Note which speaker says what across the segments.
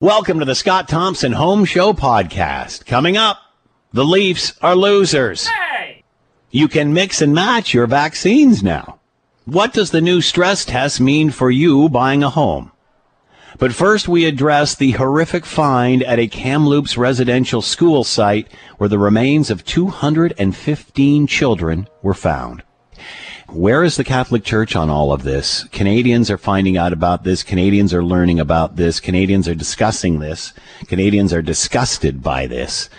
Speaker 1: Welcome to the Scott Thompson Home Show podcast. Coming up, the Leafs are losers.
Speaker 2: Hey!
Speaker 1: You can mix and match your vaccines now. What does the new stress test mean for you buying a home? But first, we address the horrific find at a Kamloops residential school site where the remains of 215 children were found. Where is the Catholic Church on all of this? Canadians are finding out about this. Canadians are learning about this. Canadians are discussing this. Canadians are disgusted by this.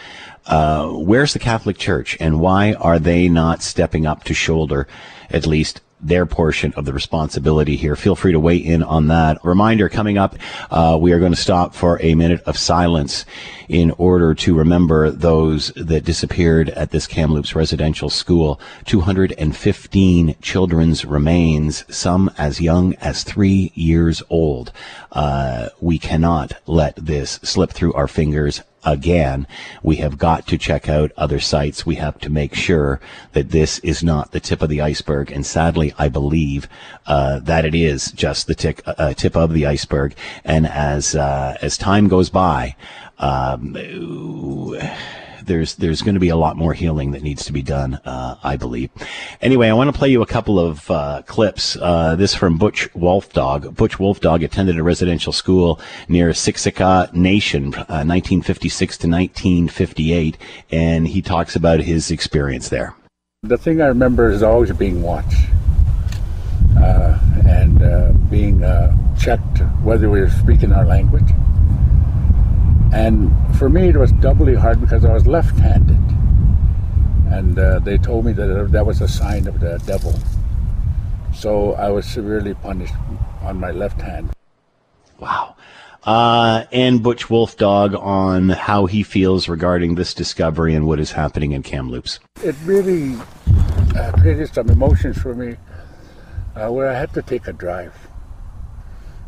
Speaker 1: Uh, where's the Catholic Church and why are they not stepping up to shoulder at least their portion of the responsibility here. Feel free to weigh in on that. Reminder coming up, uh, we are going to stop for a minute of silence in order to remember those that disappeared at this Kamloops residential school. 215 children's remains, some as young as three years old. Uh, we cannot let this slip through our fingers again. We have got to check out other sites. We have to make sure that this is not the tip of the iceberg. And sadly, I believe uh, that it is just the tick, uh, tip of the iceberg. And as uh, as time goes by, um, there's there's going to be a lot more healing that needs to be done, uh, I believe. Anyway, I want to play you a couple of uh, clips. Uh, this from Butch Wolfleg. Butch Wolfleg attended a residential school near Siksika Nation, 1956 uh, to 1958, and he talks about his experience there.
Speaker 3: The thing I remember is always being watched uh, and uh, being checked whether we were speaking our language and for me, it was doubly hard because I was left handed. And uh, they told me that that was a sign of the devil. So I was severely punished on my left hand.
Speaker 1: Wow. Uh, and Butch Wolfleg on how he feels regarding this discovery and what is happening in Kamloops.
Speaker 3: It really uh, created some emotions for me uh, where I had to take a drive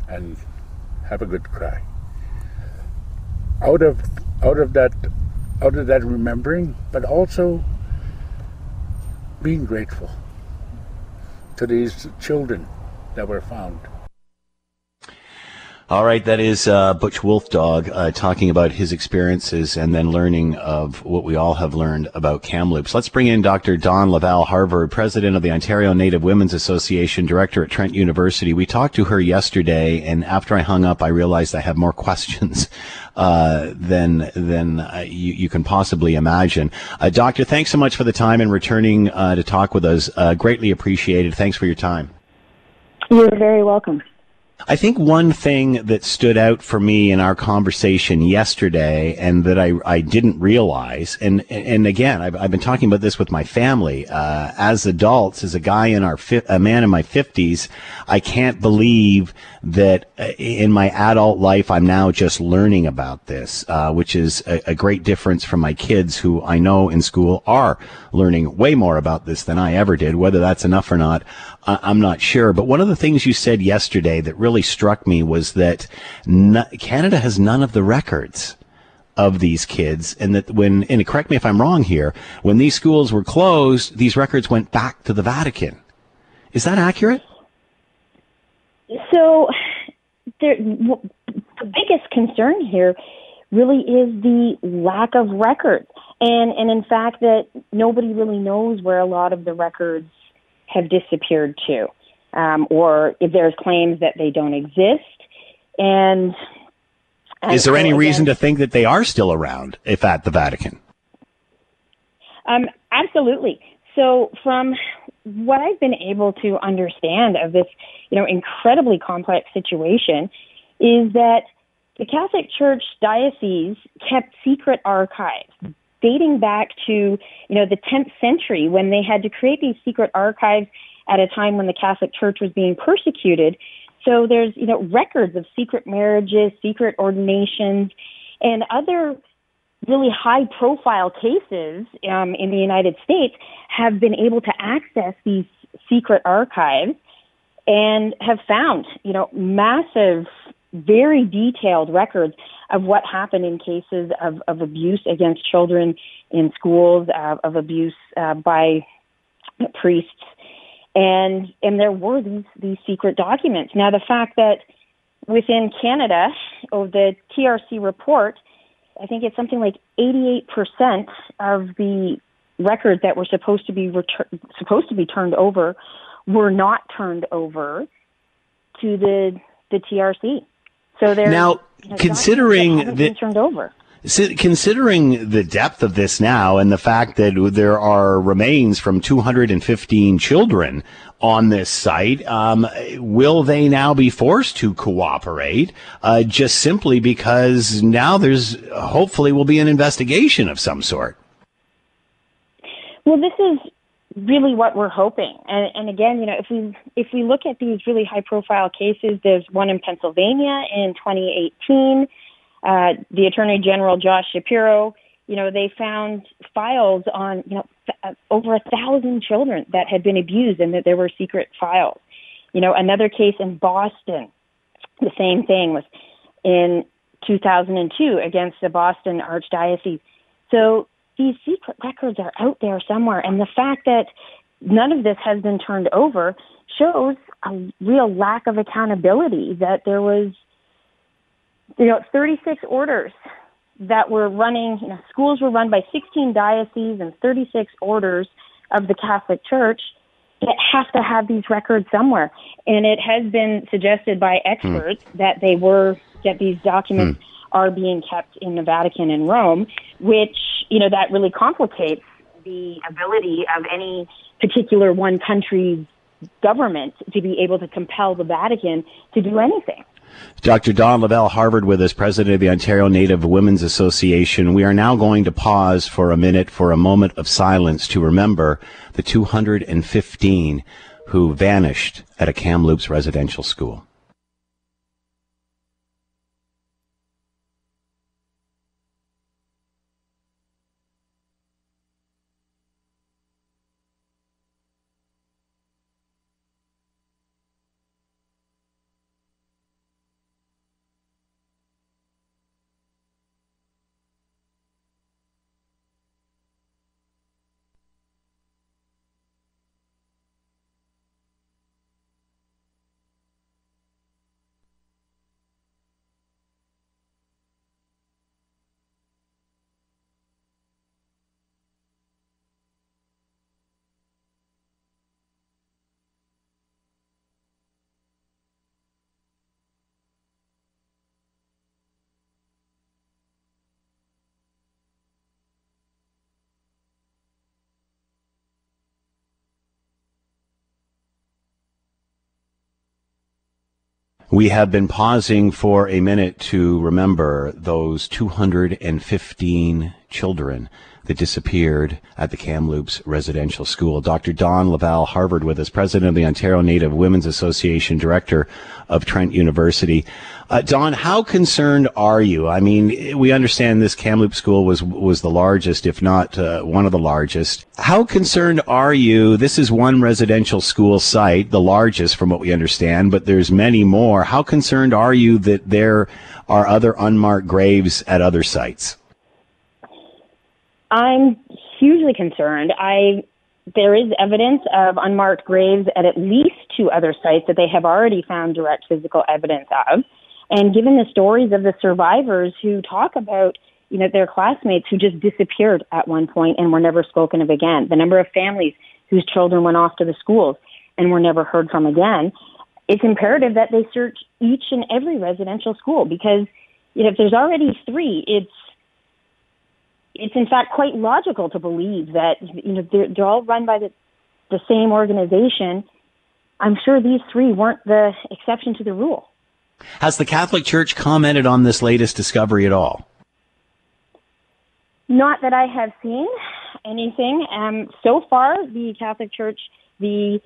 Speaker 3: and have a good cry out of out of that out of that remembering, but also being grateful to these children that were found.
Speaker 1: All right, that is uh, Butch Wolfleg uh, talking about his experiences and then learning of what we all have learned about Kamloops. Let's bring in Dr. Dawn Lavell-Harvard, president of the Ontario Native Women's Association, director at Trent University. We talked to her yesterday, and after I hung up, I realized I have more questions uh, than than uh, you, you, can possibly imagine. Uh, doctor, thanks so much for the time and returning uh, to talk with us. greatly appreciated. Thanks for your time.
Speaker 4: You're very welcome.
Speaker 1: I think one thing that stood out for me in our conversation yesterday and that I, I didn't realize, and, and again, I've, I've been talking about this with my family, uh, as adults, as a guy in our, fi- a man in my fifties, I can't believe that uh, in my adult life, I'm now just learning about this, uh, which is a, a great difference from my kids who I know in school are learning way more about this than I ever did. Whether that's enough or not, I'm not sure. But one of the things you said yesterday that really struck me was that Canada has none of the records of these kids and that when and correct me if I'm wrong here when these schools were closed these records went back to the Vatican is that accurate
Speaker 4: so there, the biggest concern here really is the lack of records and and in fact that nobody really knows where a lot of the records have disappeared too, um, or if there's claims that they don't exist. And,
Speaker 1: is there any reason to think that they are still around, if at the Vatican?
Speaker 4: Um, absolutely. So, from what I've been able to understand of this, you know, incredibly complex situation, is that the Catholic Church diocese kept secret archives dating back to, you know, the 10th century when they had to create these secret archives at a time when the Catholic Church was being persecuted. So there's, you know, records of secret marriages, secret ordinations, and other really high profile cases um, in the United States have been able to access these secret archives and have found, you know, massive, very detailed records of what happened in cases of, of abuse against children in schools, uh, of abuse uh, by priests, and and there were these these secret documents. Now, the fact that within Canada, oh, the TRC report, I think it's something like 88% of the records that were supposed to be retur- supposed to be turned over were not turned over to the the TRC. So
Speaker 1: now considering
Speaker 4: the, turned over.
Speaker 1: Considering the depth of this now and the fact that there are remains from 215 children on this site, um, will they now be forced to cooperate uh, just simply because now there's hopefully will be an investigation of some sort?
Speaker 4: Well, this is really what we're hoping. And, and again, you know, if we if we look at these really high profile cases, there's one in Pennsylvania in 2018 uh, the Attorney General Josh Shapiro, you know, they found files on, you know, th- over a thousand children that had been abused and that there were secret files. You know, another case in Boston, the same thing was in 2002 against the Boston Archdiocese. So these secret records are out there somewhere, and the fact that none of this has been turned over shows a real lack of accountability. That there was you know, 36 orders that were running, you know, schools were run by 16 dioceses and 36 orders of the Catholic Church that have to have these records somewhere. And it has been suggested by experts hmm. that they were, that these documents hmm. Are being kept in the Vatican in Rome, which, you know, that really complicates the ability of any particular one country's government to be able to compel the Vatican to do anything.
Speaker 1: Dr. Dawn Lavell-Harvard with us, president of the Ontario Native Women's Association. We are now going to pause for a minute for a moment of silence to remember the 215 who vanished at a Kamloops residential school. We have been pausing for a minute to remember those 215 children that disappeared at the Kamloops Residential School. Dr. Dawn Lavell-Harvard with us, president of the Ontario Native Women's Association, director of Trent University. Uh, Dawn, how concerned are you? I mean, we understand this Kamloops school was was the largest, if not uh, one of the largest. How concerned are you? This is one residential school site, the largest from what we understand, but there's many more. How concerned are you that there are other unmarked graves at other sites?
Speaker 4: I'm hugely concerned. I there is evidence of unmarked graves at at least two other sites that they have already found direct physical evidence of. And given the stories of the survivors who talk about, you know, their classmates who just disappeared at one point and were never spoken of again, the number of families whose children went off to the schools and were never heard from again, it's imperative that they search each and every residential school because you know, if there's already three, it's it's in fact quite logical to believe that you know they're, they're all run by the the same organization. I'm sure these three weren't the exception to the rule.
Speaker 1: Has the Catholic Church commented on this latest discovery at all?
Speaker 4: Not that I have seen anything. Um, so far, the Catholic Church, the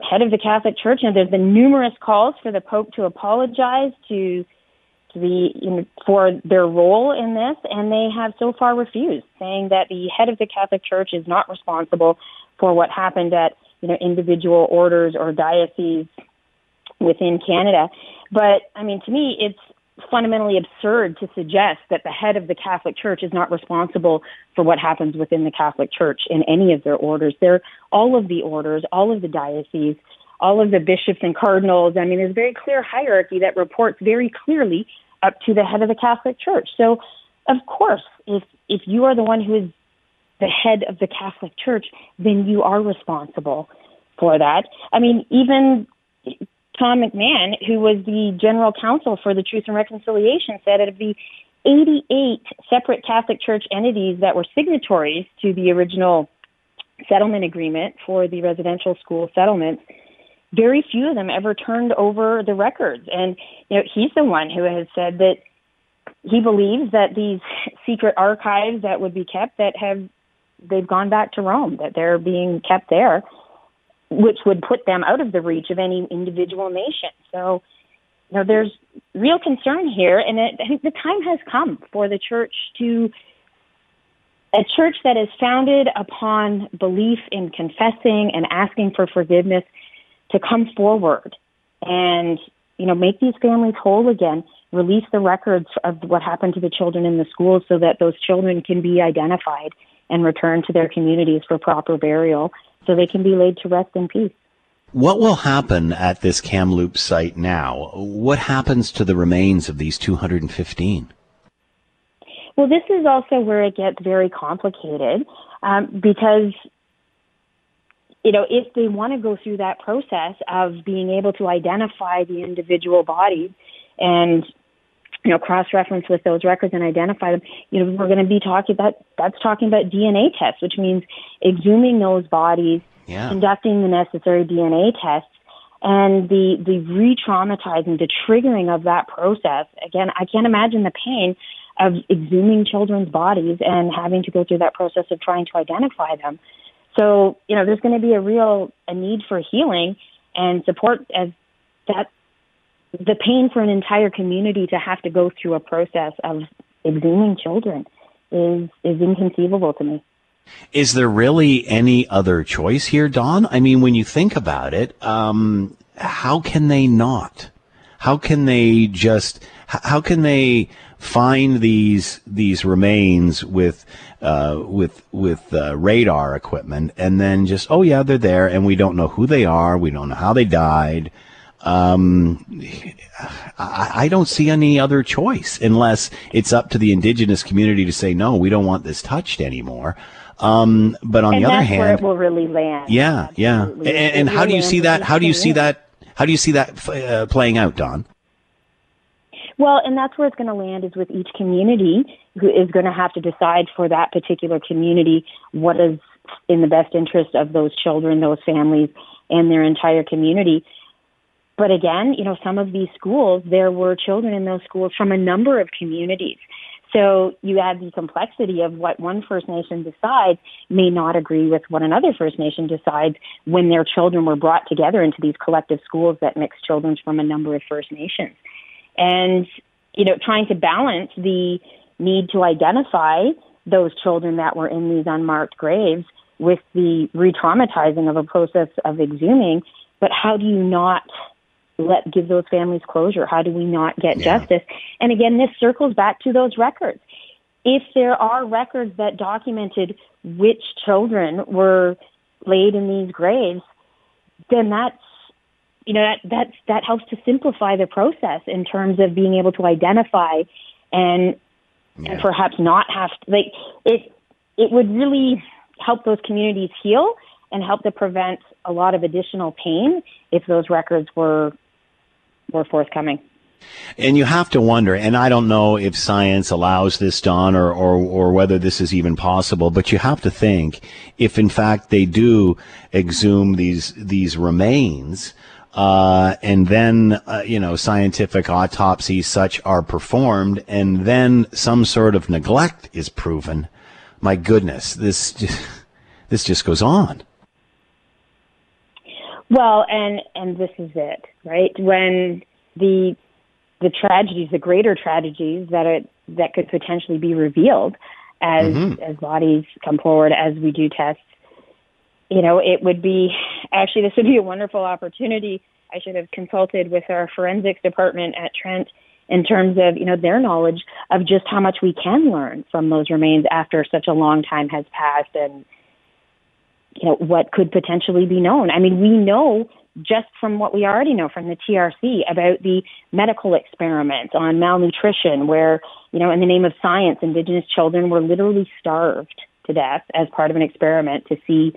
Speaker 4: head of the Catholic Church, and there's been numerous calls for the Pope to apologize to you know, for their role in this, and they have so far refused, saying that the head of the Catholic Church is not responsible for what happened at you know individual orders or dioceses within Canada. But I mean, to me, it's fundamentally absurd to suggest that the head of the Catholic Church is not responsible for what happens within the Catholic Church in any of their orders. They're all of the orders, all of the dioceses all of the bishops and cardinals. I mean, there's a very clear hierarchy that reports very clearly up to the head of the Catholic Church. So, of course, if if you are the one who is the head of the Catholic Church, then you are responsible for that. I mean, even Tom McMahon, who was the general counsel for the Truth and Reconciliation, said of the 88 separate Catholic Church entities that were signatories to the original settlement agreement for the residential school settlements, very few of them ever turned over the records. And you know, he's the one who has said that he believes that these secret archives that would be kept that have they've gone back to Rome, that they're being kept there, which would put them out of the reach of any individual nation. So, you know, there's real concern here, and it, I think the time has come for the church to a church that is founded upon belief in confessing and asking for forgiveness to come forward and you know make these families whole again release the records of what happened to the children in the schools so that those children can be identified and returned to their communities for proper burial so they can be laid to rest in peace
Speaker 1: what will happen at this Kamloops site now? What happens to the remains of these 215?
Speaker 4: Well, this is also where it gets very complicated um, because, you know, if they want to go through that process of being able to identify the individual bodies and, you know, cross-reference with those records and identify them, you know, we're going to be talking about, that's talking about DNA tests, which means exhuming those bodies, yeah. conducting the necessary DNA tests, and the the re-traumatizing, the triggering of that process. Again, I can't imagine the pain of exhuming children's bodies and having to go through that process of trying to identify them. So, you know, there's going to be a real a need for healing and support as that the pain for an entire community to have to go through a process of exhuming children is is inconceivable to me.
Speaker 1: Is there really any other choice here, Dawn? I mean, when you think about it, um, how can they not? How can they just? How can they find these these remains with uh, with with uh, radar equipment, and then just oh yeah, they're there, and we don't know who they are, we don't know how they died. Um, I, I, don't see any other choice unless it's up to the indigenous community to say no, we don't want this touched anymore. Um, but on
Speaker 4: and
Speaker 1: the other hand,
Speaker 4: where it will really land.
Speaker 1: Yeah, yeah. And, and how do you see that? How do you see that? How do you see that uh, playing out, Dawn?
Speaker 4: Well, and that's where it's going to land is with each community who is going to have to decide for that particular community what is in the best interest of those children, those families, and their entire community. But again, you know, some of these schools, there were children in those schools from a number of communities. So you add the complexity of what one First Nation decides may not agree with what another First Nation decides when their children were brought together into these collective schools that mix children from a number of First Nations. And you know trying to balance the need to identify those children that were in these unmarked graves with the re-traumatizing of a process of exhuming but how do you not let give those families closure how do we not get yeah. justice and again this circles back to those records if there are records that documented which children were laid in these graves then that's you know that that that helps to simplify the process in terms of being able to identify and yeah. and perhaps not have to, like it it would really help those communities heal and help to prevent a lot of additional pain if those records were were forthcoming.
Speaker 1: And you have to wonder, and I don't know if science allows this Dawn or, or, or whether this is even possible, but you have to think if in fact they do exhume these, these remains, uh, and then, uh, you know, scientific autopsies such are performed, and then some sort of neglect is proven. My goodness, this just, this just goes on.
Speaker 4: Well, and and this is it, right? When the the tragedies, the greater tragedies that it that could potentially be revealed as mm-hmm. as bodies come forward as we do tests you know, it would be actually this would be a wonderful opportunity. I should have consulted with our forensics department at Trent in terms of, you know, their knowledge of just how much we can learn from those remains after such a long time has passed and you know, what could potentially be known. I mean, we know just from what we already know from the TRC about the medical experiments on malnutrition, where, you know, in the name of science, Indigenous children were literally starved to death as part of an experiment to see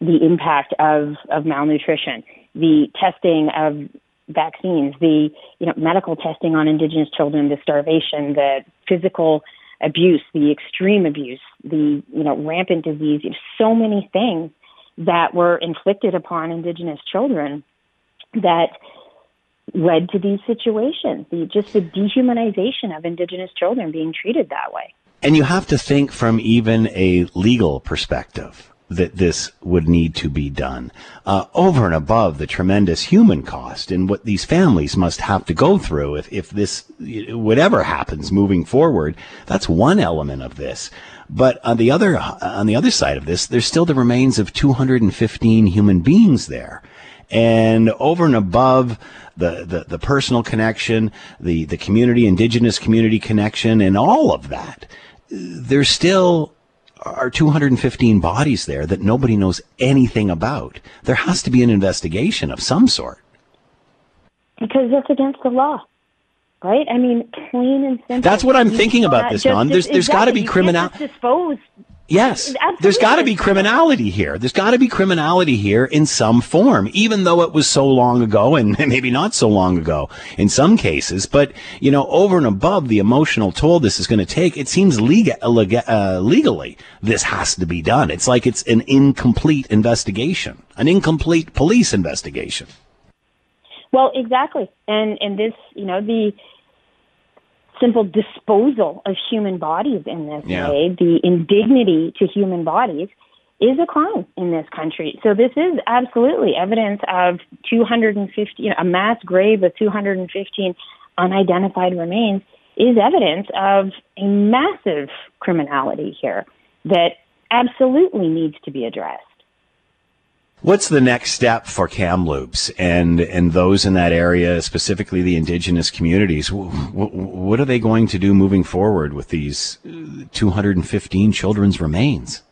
Speaker 4: the impact of, of malnutrition, the testing of vaccines, the you know medical testing on Indigenous children, the starvation, the physical abuse, the extreme abuse, the you know rampant disease, so many things that were inflicted upon Indigenous children that led to these situations. The, just the dehumanization of Indigenous children being treated that way.
Speaker 1: And you have to think from even a legal perspective that this would need to be done. Uh, over and above the tremendous human cost and what these families must have to go through if, if this whatever happens moving forward that's one element of this. But on the other on the other side of this there's still the remains of 215 human beings there. And over and above the, the, the personal connection, the, the community, indigenous community connection, and all of that, there's still are 215 bodies there that nobody knows anything about. There has to be an investigation of some sort.
Speaker 4: Because that's against the law, right? I mean, plain and simple.
Speaker 1: That's what I'm thinking about this, Dawn. There's, there's exactly. got to be criminal.
Speaker 4: Dispose
Speaker 1: Yes. Absolutely. There's got to be criminality here. There's got to be criminality here in some form, even though it was so long ago and maybe not so long ago in some cases. But, you know, over and above the emotional toll this is going to take, it seems legal, uh, legally this has to be done. It's like it's an incomplete investigation, an incomplete police investigation.
Speaker 4: Well, exactly. And, and this, you know, the, simple disposal of human bodies in this yeah. way, the indignity to human bodies, is a crime in this country. So this is absolutely evidence of 250, you know, a mass grave of 215 unidentified remains is evidence of a massive criminality here that absolutely needs to be addressed.
Speaker 1: What's the next step for Kamloops and and those in that area, specifically the indigenous communities? What are they going to do moving forward with these uh, 215 children's remains?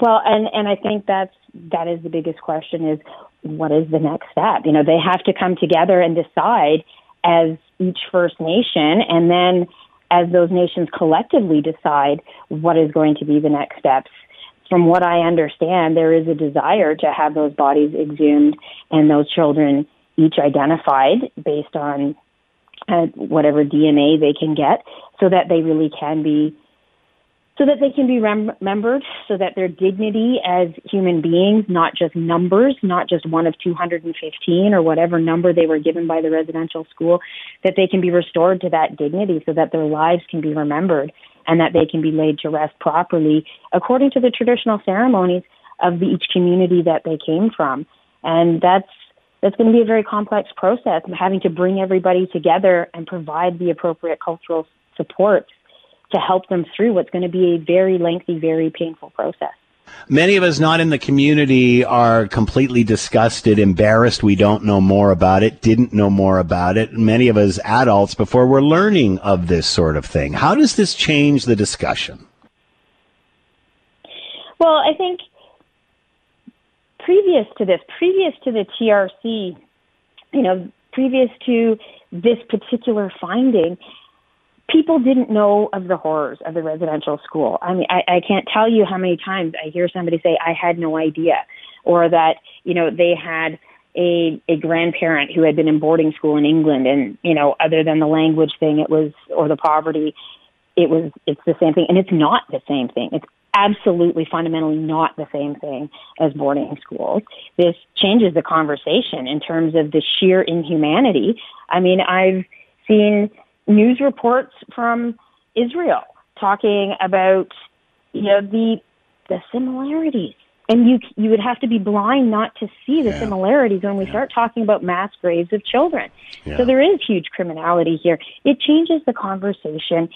Speaker 4: Well, and and I think that's that is the biggest question: is what is the next step? You know, they have to come together and decide as each First Nation, and then as those nations collectively decide what is going to be the next steps from what I understand, there is a desire to have those bodies exhumed and those children each identified based on uh, whatever DNA they can get, so that they really can be, so that they can be rem- remembered, so that their dignity as human beings, not just numbers, not just one of 215 or whatever number they were given by the residential school, that they can be restored to that dignity, so that their lives can be remembered and that they can be laid to rest properly according to the traditional ceremonies of the, each community that they came from. And that's that's going to be a very complex process, having to bring everybody together and provide the appropriate cultural support to help them through what's going to be a very lengthy, very painful process.
Speaker 1: Many of us not in the community are completely disgusted, embarrassed. We don't know more about it, didn't know more about it. Many of us adults before we're learning of this sort of thing. How does this change the discussion?
Speaker 4: Well, I think previous to this, previous to the TRC, you know, previous to this particular finding, people didn't know of the horrors of the residential school. I mean, I, I can't tell you how many times I hear somebody say, I had no idea, or that, you know, they had a, a grandparent who had been in boarding school in England and, you know, other than the language thing, it was, or the poverty, it was, it's the same thing. And it's not the same thing. It's absolutely fundamentally not the same thing as boarding schools. This changes the conversation in terms of the sheer inhumanity. I mean, I've seen news reports from Israel talking about you know the the similarities and you you would have to be blind not to see the yeah. similarities when we yeah. start talking about mass graves of children. Yeah. So there is huge criminality here. It changes the conversation,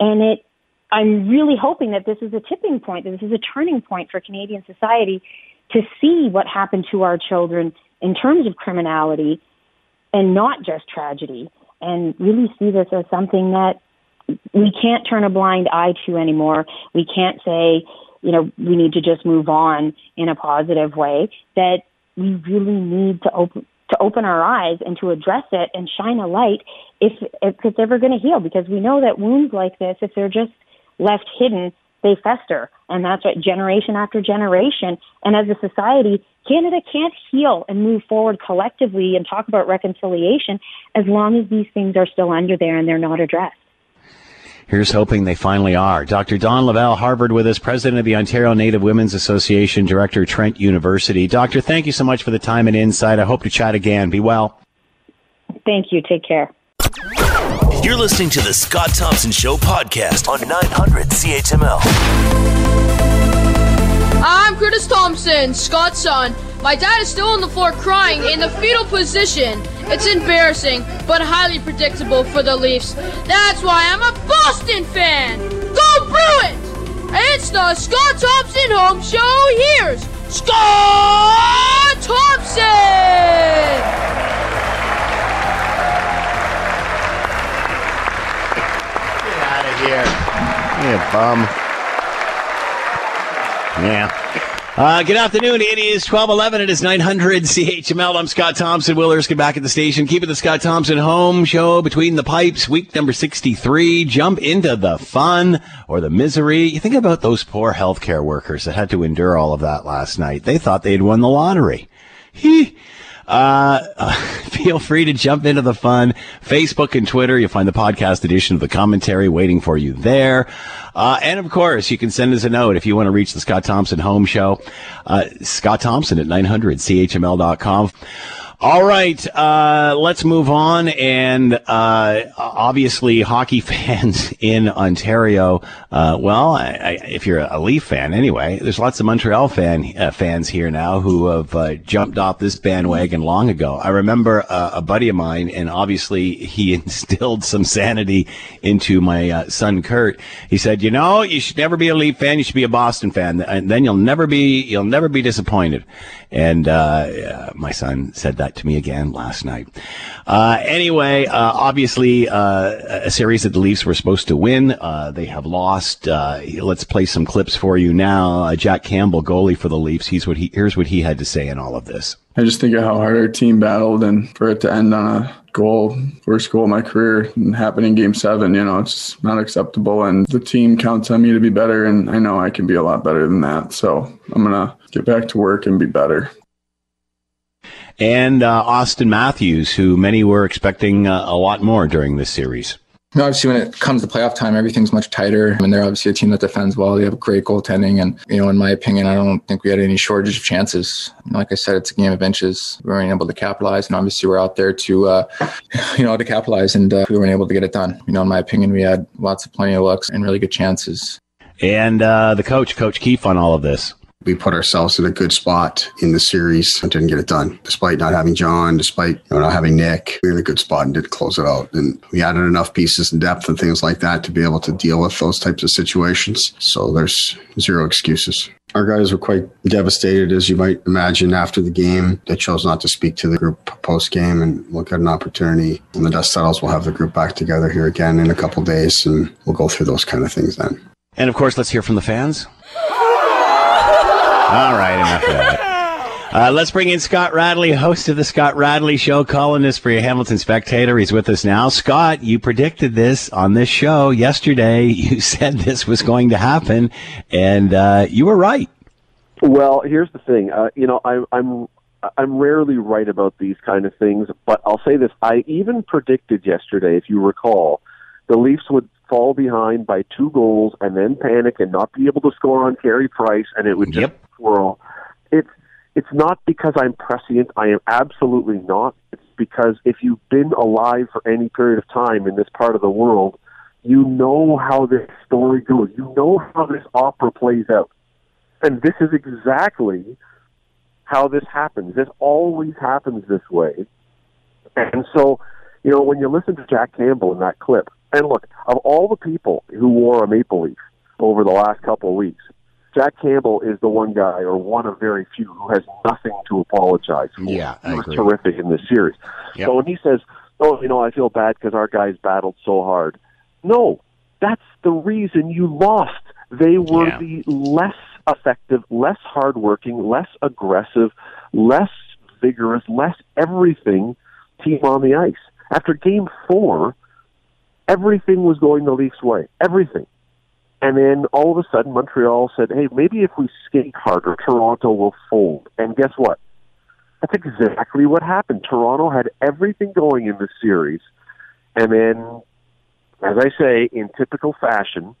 Speaker 4: and it. I'm really hoping that this is a tipping point. That this is a turning point for Canadian society to see what happened to our children in terms of criminality, and not just tragedy and really see this as something that we can't turn a blind eye to anymore. We can't say, you know, we need to just move on in a positive way, that we really need to open to open our eyes and to address it and shine a light if, if it's ever going to heal because we know that wounds like this if they're just left hidden they fester and that's what generation after generation and as a society canada can't heal and move forward collectively and talk about reconciliation as long as these things are still under there and they're not addressed
Speaker 1: Here's hoping they finally are. Dr. Dawn Lavell, Harvard with us, president of the Ontario Native Women's Association, director, Trent University. Doctor, thank you so much for the time and insight. I hope to chat again. Be well.
Speaker 4: Thank you. Take care.
Speaker 2: You're listening to the Scott Thompson Show podcast on 900 CHML.
Speaker 5: I'm Curtis Thompson, Scott's son. My dad is still on the floor crying in the fetal position. It's embarrassing, but highly predictable for the Leafs. That's why I'm a Boston fan. Go Bruins! It's the Scott Thompson Home Show. Here's Scott Thompson!
Speaker 1: Here. Yeah, bum. Yeah. Uh, good afternoon. It is 1211. It is 900 CHML. I'm Scott Thompson. Will Erskine back at the station. Keeping the Scott Thompson home show between the pipes. Week number 63. Jump into the fun or the misery. You think about those poor healthcare workers that had to endure all of that last night. They thought they'd won the lottery. He. Uh, feel free to jump into the fun. Facebook and Twitter. You'll find the podcast edition of the commentary waiting for you there. Uh, and of course, you can send us a note if you want to reach the Scott Thompson Home Show. Uh, Scott Thompson at 900chml.com. All right, uh, let's move on. And uh, obviously, hockey fans in Ontario. Uh, well, I, I, if you're a Leaf fan, anyway, there's lots of Montreal fan uh, fans here now who have uh, jumped off this bandwagon long ago. I remember uh, a buddy of mine, and obviously he instilled some sanity into my son Kurt. He said, "You know, you should never be a Leaf fan. You should be a Boston fan, and then you'll never be you'll never be disappointed." And my son said that to me again last night. Uh, anyway, uh, obviously, uh, a series that the Leafs were supposed to win. Uh, they have lost. Uh, let's play some clips for you now. Uh, Jack Campbell, goalie for the Leafs. He's what he here's what he had to say in all of this.
Speaker 6: I just think of how hard our team battled, and for it to end on a goal, first goal of my career, and happen in Game Seven, you know, it's not acceptable. And the team counts on me to be better, and I know I can be a lot better than that. So I'm gonna get back to work and be better
Speaker 1: and uh, Auston Matthews, who many were expecting uh, a lot more during this series.
Speaker 7: Obviously, when it comes to playoff time, everything's much tighter. I mean, they're obviously a team that defends well. They have great goaltending, and you know, in my opinion, I don't think we had any shortage of chances. like I said, it's a game of inches. We weren't able to capitalize, and obviously, we're out there to, uh, you know, to capitalize, and uh, we weren't able to get it done. You know, in my opinion, we had lots of plenty of looks and really good chances.
Speaker 1: And uh, the coach, Coach Keefe, on all of this
Speaker 8: we put ourselves in a good spot in the series and didn't get it done. Despite not having John, despite you know, not having Nick, we were in a good spot and did close it out. And we added enough pieces and depth and things like that to be able to deal with those types of situations. So there's zero excuses. Our guys were quite devastated, as you might imagine, after the game. They chose not to speak to the group post game, and look at an opportunity. When the dust settles, we'll have the group back together here again in a couple days, and we'll go through those kind of things then.
Speaker 1: And of course, let's hear from the fans. All right, enough of that. Uh, let's bring in Scott Radley, host of the Scott Radley Show, columnist for your Hamilton Spectator. He's with us now. Scott, you predicted this on this show yesterday. You said this was going to happen, and uh, you were right.
Speaker 9: Well, here's the thing. Uh, you know, I, I'm I'm rarely right about these kind of things, but I'll say this: I even predicted yesterday, if you recall, the Leafs would fall behind by two goals and then panic and not be able to score on Carey Price, and it would just
Speaker 1: Yep.
Speaker 9: swirl. It's it's not because I'm prescient. I am absolutely not. It's because if you've been alive for any period of time in this part of the world, you know how this story goes. You know how this opera plays out, and this is exactly how this happens. This always happens this way, and so you know when you listen to Jack Campbell in that clip, and look, of all the people who wore a maple leaf over the last couple of weeks, Jack Campbell is the one guy, or one of very few, who has nothing to apologize for.
Speaker 1: Yeah, I
Speaker 9: he was
Speaker 1: agree.
Speaker 9: terrific in this series.
Speaker 1: Yep.
Speaker 9: So when he says, "Oh, you know, I feel bad because our guys battled so hard," no, that's the reason you lost. They were
Speaker 1: Yeah.
Speaker 9: the less effective, less hardworking, less aggressive, less vigorous, less everything team on the ice. After game four, everything was going the Leafs' way. Everything. And then all of a sudden, Montreal said, hey, maybe if we skate harder, Toronto will fold. And guess what? That's exactly what happened. Toronto had everything going in the series. And then, as I say, in typical fashion,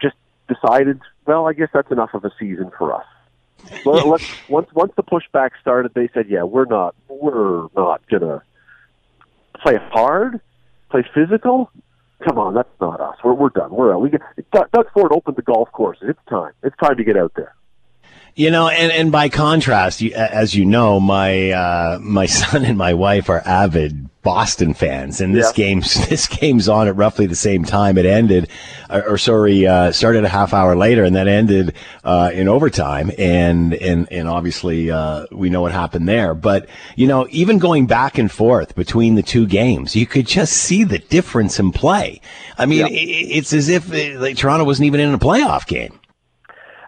Speaker 9: just decided, well, I guess that's enough of a season for us. So let's, once once the pushback started, they said, "Yeah, we're not we're not gonna play hard, play physical. Come on, that's not us. We're we're done. We're out. We get Doug Ford opened the golf courses. It's time. It's time to get out there."
Speaker 1: You know, and, and by contrast, you, as you know, my uh, my son and my wife are avid Boston fans, and this yeah. game's this game's on at roughly the same time. It ended, or, or sorry, uh, started a half hour later, and then ended uh, in overtime. And and and obviously, uh, we know what happened there. But you know, even going back and forth between the two games, you could just see the difference in play. I mean, yeah. it, it's as if uh, like, Toronto wasn't even in a playoff game.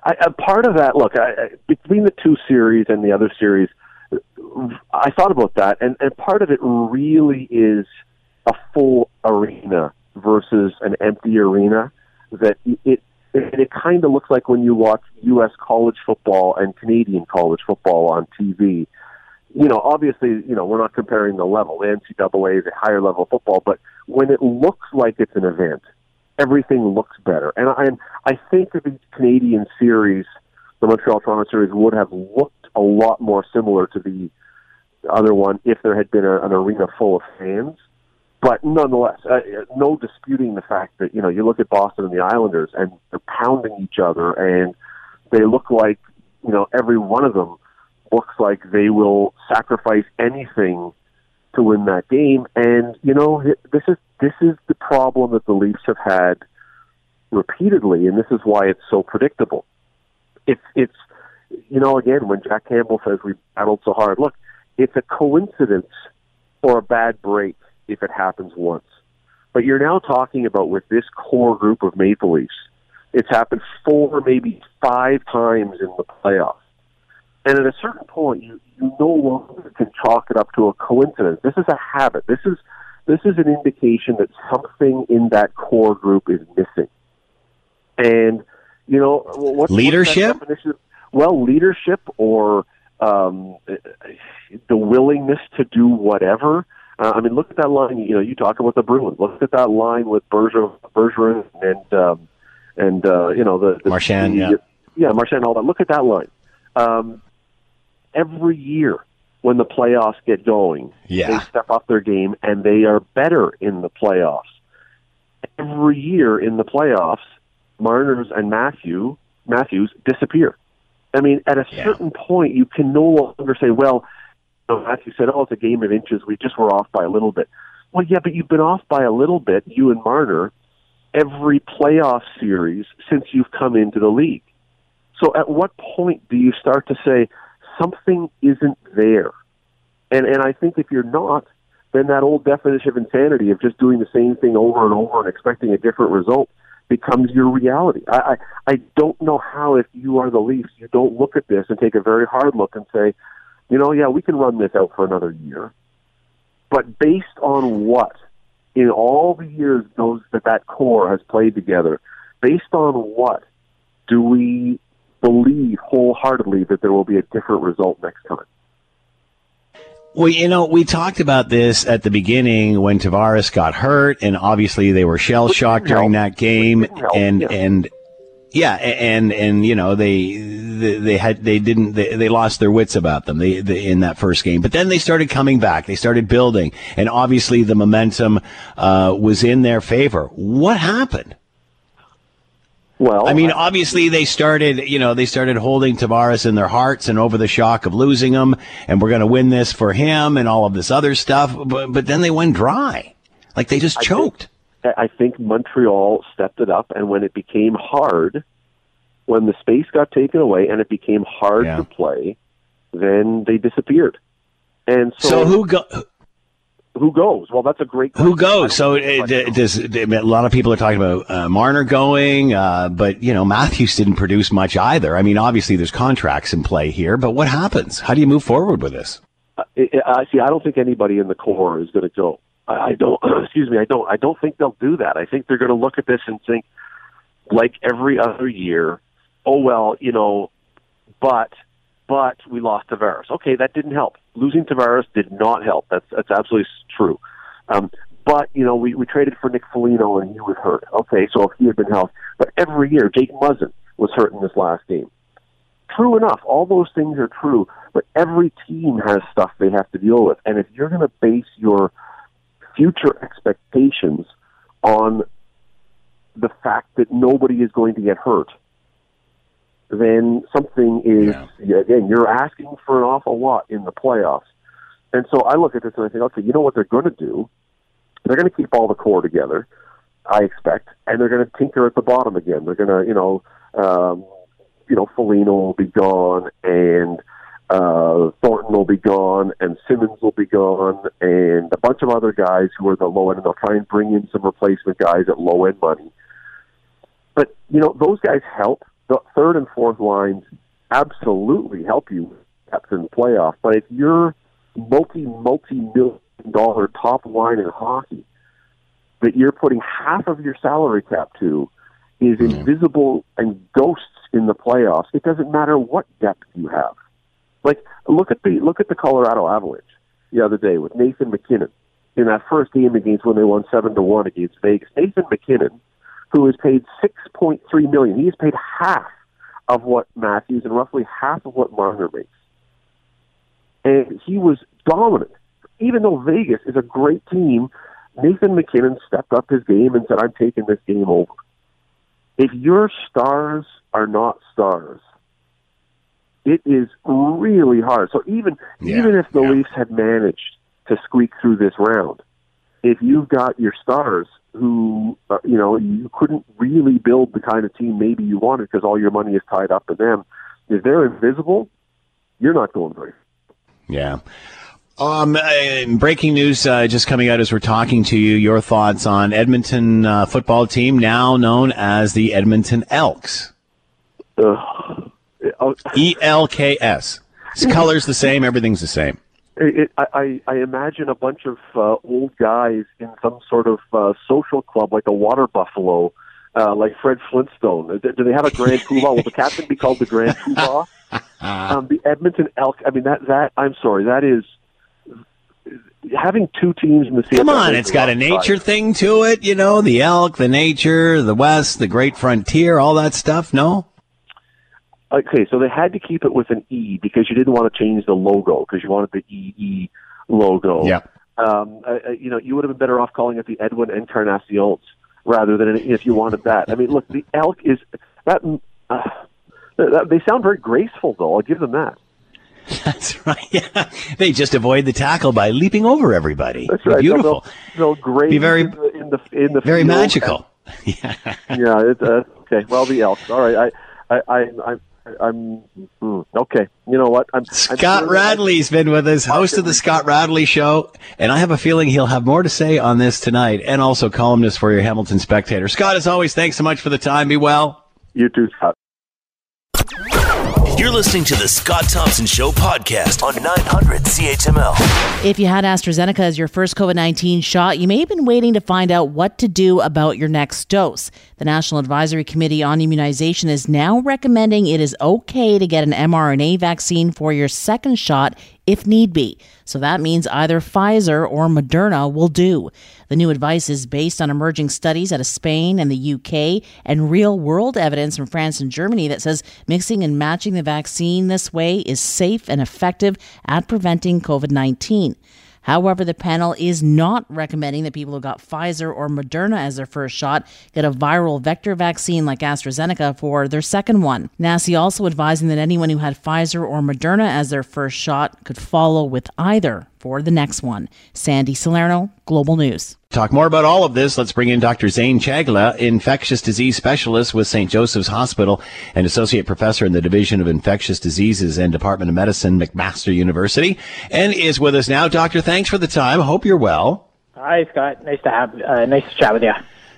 Speaker 9: I, a part of that, look, I, between the two series and the other series, I thought about that, and, and part of it really is a full arena versus an empty arena. That it it, it kind of looks like when you watch U.S. college football and Canadian college football on TV. You know, obviously, you know, we're not comparing the level. The NCAA is a higher level football, but when it looks like it's an event, everything looks better. And I, I think that the Canadian series, the Montreal Toronto series, would have looked a lot more similar to the other one if there had been a, an arena full of fans. But nonetheless, uh, no disputing the fact that you know you look at Boston and the Islanders, and they're pounding each other, and they look like you know every one of them looks like they will sacrifice anything to win that game. And you know, this is this is the problem that the Leafs have had repeatedly, and this is why it's so predictable. It's it's you know again when Jack Campbell says we battled so hard. Look, it's a coincidence or a bad break if it happens once. But you're now talking about with this core group of Maple Leafs, it's happened four, maybe five times in the playoffs. And at a certain point, you, you no longer can chalk it up to a coincidence. This is a habit. This is this is an indication that something in that core group is missing. And you know, what's
Speaker 1: leadership?
Speaker 9: What's well, leadership or um, the willingness to do whatever. Uh, I mean, look at that line. You know, you talk about the Bruins. Look at that line with Berger, Bergeron and um, and uh, you know the, the
Speaker 1: Marchand.
Speaker 9: yeah, yeah, Marchand. All that. Look at that line. Um, every year when the playoffs get going,
Speaker 1: yeah.
Speaker 9: they step up their game and they are better in the playoffs. Every year in the playoffs, Marner's and Matthew Matthews disappear. I mean, at a yeah. certain point, you can no longer say, "Well, you know, Matthew said, oh, it's a game of inches. We just were off by a little bit." Well, yeah, but you've been off by a little bit, you and Marner, every playoff series since you've come into the league. So, at what point do you start to say, something isn't there. And and I think if you're not, then that old definition of insanity of just doing the same thing over and over and expecting a different result becomes your reality. I, I I don't know how if you are the Leafs, you don't look at this and take a very hard look and say, you know, yeah, we can run this out for another year. But based on what? In all the years those that that core has played together, based on what do we believe wholeheartedly that there will be a different result next time.
Speaker 1: Well, you know, we talked about this at the beginning when Tavares got hurt, and obviously they were shell shocked during that game, and yeah. and yeah, and and you know they they had they didn't they, they lost their wits about them they, they, in that first game, but then they started coming back, they started building, and obviously the momentum uh, was in their favor. What happened?
Speaker 9: Well,
Speaker 1: I mean, obviously they started, you know, they started holding Tavares in their hearts and over the shock of losing him, and we're going to win this for him and all of this other stuff. But but then they went dry, like they just choked.
Speaker 9: I think, I think Montreal stepped it up, and when it became hard, when the space got taken away and it became hard
Speaker 1: yeah.
Speaker 9: to play, then they disappeared. And so,
Speaker 1: so who got
Speaker 9: who goes? Well, that's a great.
Speaker 1: Question. Who goes? So it, does a lot of people are talking about uh, Marner going, uh, but you know Matthews didn't produce much either. I mean, obviously there's contracts in play here, but what happens? How do you move forward with this?
Speaker 9: Uh, I see. I don't think anybody in the core is going to go. I, I don't. excuse me. I don't. I don't think they'll do that. I think they're going to look at this and think, like every other year, oh well, you know, but but we lost Tavares. Okay, that didn't help. Losing Tavares did not help. That's that's absolutely true. Um, but you know, we we traded for Nick Foligno and he was hurt. Okay, so if he had been healthy, but every year Jake Muzzin was hurt in this last game. True enough, all those things are true, but every team has stuff they have to deal with. And if you're going to base your future expectations on the fact that nobody is going to get hurt, then something is yeah. again you're asking for an awful lot in the playoffs. And so I look at this and I think, okay, you know what they're going to do? They're going to keep all the core together, I expect, and they're going to tinker at the bottom again. They're going to, you know, um, you know, Foligno will be gone, and uh, Thornton will be gone, and Simmonds will be gone, and a bunch of other guys who are the low end, and they'll try and bring in some replacement guys at low end money. But you know, those guys help the third and fourth lines absolutely help you depth in the playoff. But if you're multi multi million dollar top line in hockey that you're putting half of your salary cap to is invisible and ghosts in the playoffs. It doesn't matter what depth you have. Like look at the look at the Colorado Avalanche the other day with Nathan MacKinnon in that first game against when they won seven to one against Vegas. Nathan MacKinnon who is paid six point three million. He is paid half of what Matthews and roughly half of what Marner makes. And he was dominant. Even though Vegas is a great team, Nathan MacKinnon stepped up his game and said, I'm taking this game over. If your stars are not stars, it is really hard. So even yeah, even if the yeah. Leafs had managed to squeak through this round, if you've got your stars who, uh, you know, you couldn't really build the kind of team maybe you wanted because all your money is tied up in them. If they're invisible, you're not going very.
Speaker 1: Yeah. Um, breaking news uh, just coming out as we're talking to you. Your thoughts on Edmonton uh, football team, now known as the Edmonton Elks. E L K S. Colors the same. Everything's the same.
Speaker 9: It, I, I imagine a bunch of uh, old guys in some sort of uh, social club, like a water buffalo, uh, like Fred Flintstone. Do they have a Grand Poobah? Will the captain be called the Grand Poobah? um, the Edmonton Elk. I mean, that that I'm sorry, that is having two teams in the CFL.
Speaker 1: Come on, it's got a nature thing to it. You know, the elk, the nature, the West, the Great Frontier, all that stuff. No.
Speaker 9: Okay, so they had to keep it with an E because you didn't want to change the logo because you wanted the EE logo.
Speaker 1: Yeah.
Speaker 9: Um, uh, you know, you would have been better off calling it the Edwin Encarnaciones rather than if you wanted that. I mean, look, the elk is that. Uh, they sound very graceful, though. I'll give them that.
Speaker 1: That's right. Yeah, they just avoid the tackle by leaping over everybody.
Speaker 9: That's right.
Speaker 1: Beautiful.
Speaker 9: They'll, they'll
Speaker 1: Be very
Speaker 9: in the in the, in the
Speaker 1: very magical.
Speaker 9: And, yeah. yeah. It's, uh, okay. Well, the elk. All right. I, I, I, I I'm mm, okay. You know what? I'm
Speaker 1: Scott I'm Radley's been with us, host of the Scott Radley Show, and I have a feeling he'll have more to say on this tonight, and also columnist for your Hamilton Spectator. Scott, as always, thanks so much for the time. Be well.
Speaker 9: You too, Scott.
Speaker 2: You're listening to the Scott Thompson Show podcast on 900 CHML.
Speaker 10: If you had AstraZeneca as your first COVID 19 shot, you may have been waiting to find out what to do about your next dose. The National Advisory Committee on Immunization is now recommending it is okay to get an mRNA vaccine for your second shot if need be. So that means either Pfizer or Moderna will do. The new advice is based on emerging studies out of Spain and the UK and real world evidence from France and Germany that says mixing and matching the vaccine this way is safe and effective at preventing COVID 19. However, the panel is not recommending that people who got Pfizer or Moderna as their first shot get a viral vector vaccine like AstraZeneca for their second one. NACI also advising that anyone who had Pfizer or Moderna as their first shot could follow with either for the next one. Sandy Salerno, Global News.
Speaker 1: Talk more about all of this. Let's bring in Dr. Zane Chagla, infectious disease specialist with St. Joseph's Hospital and associate professor in the Division of Infectious Diseases and Department of Medicine, McMaster University, and is with us now. Doctor, thanks for the time. Hope you're well.
Speaker 11: Hi, Scott. Nice to have, uh, nice to chat with you.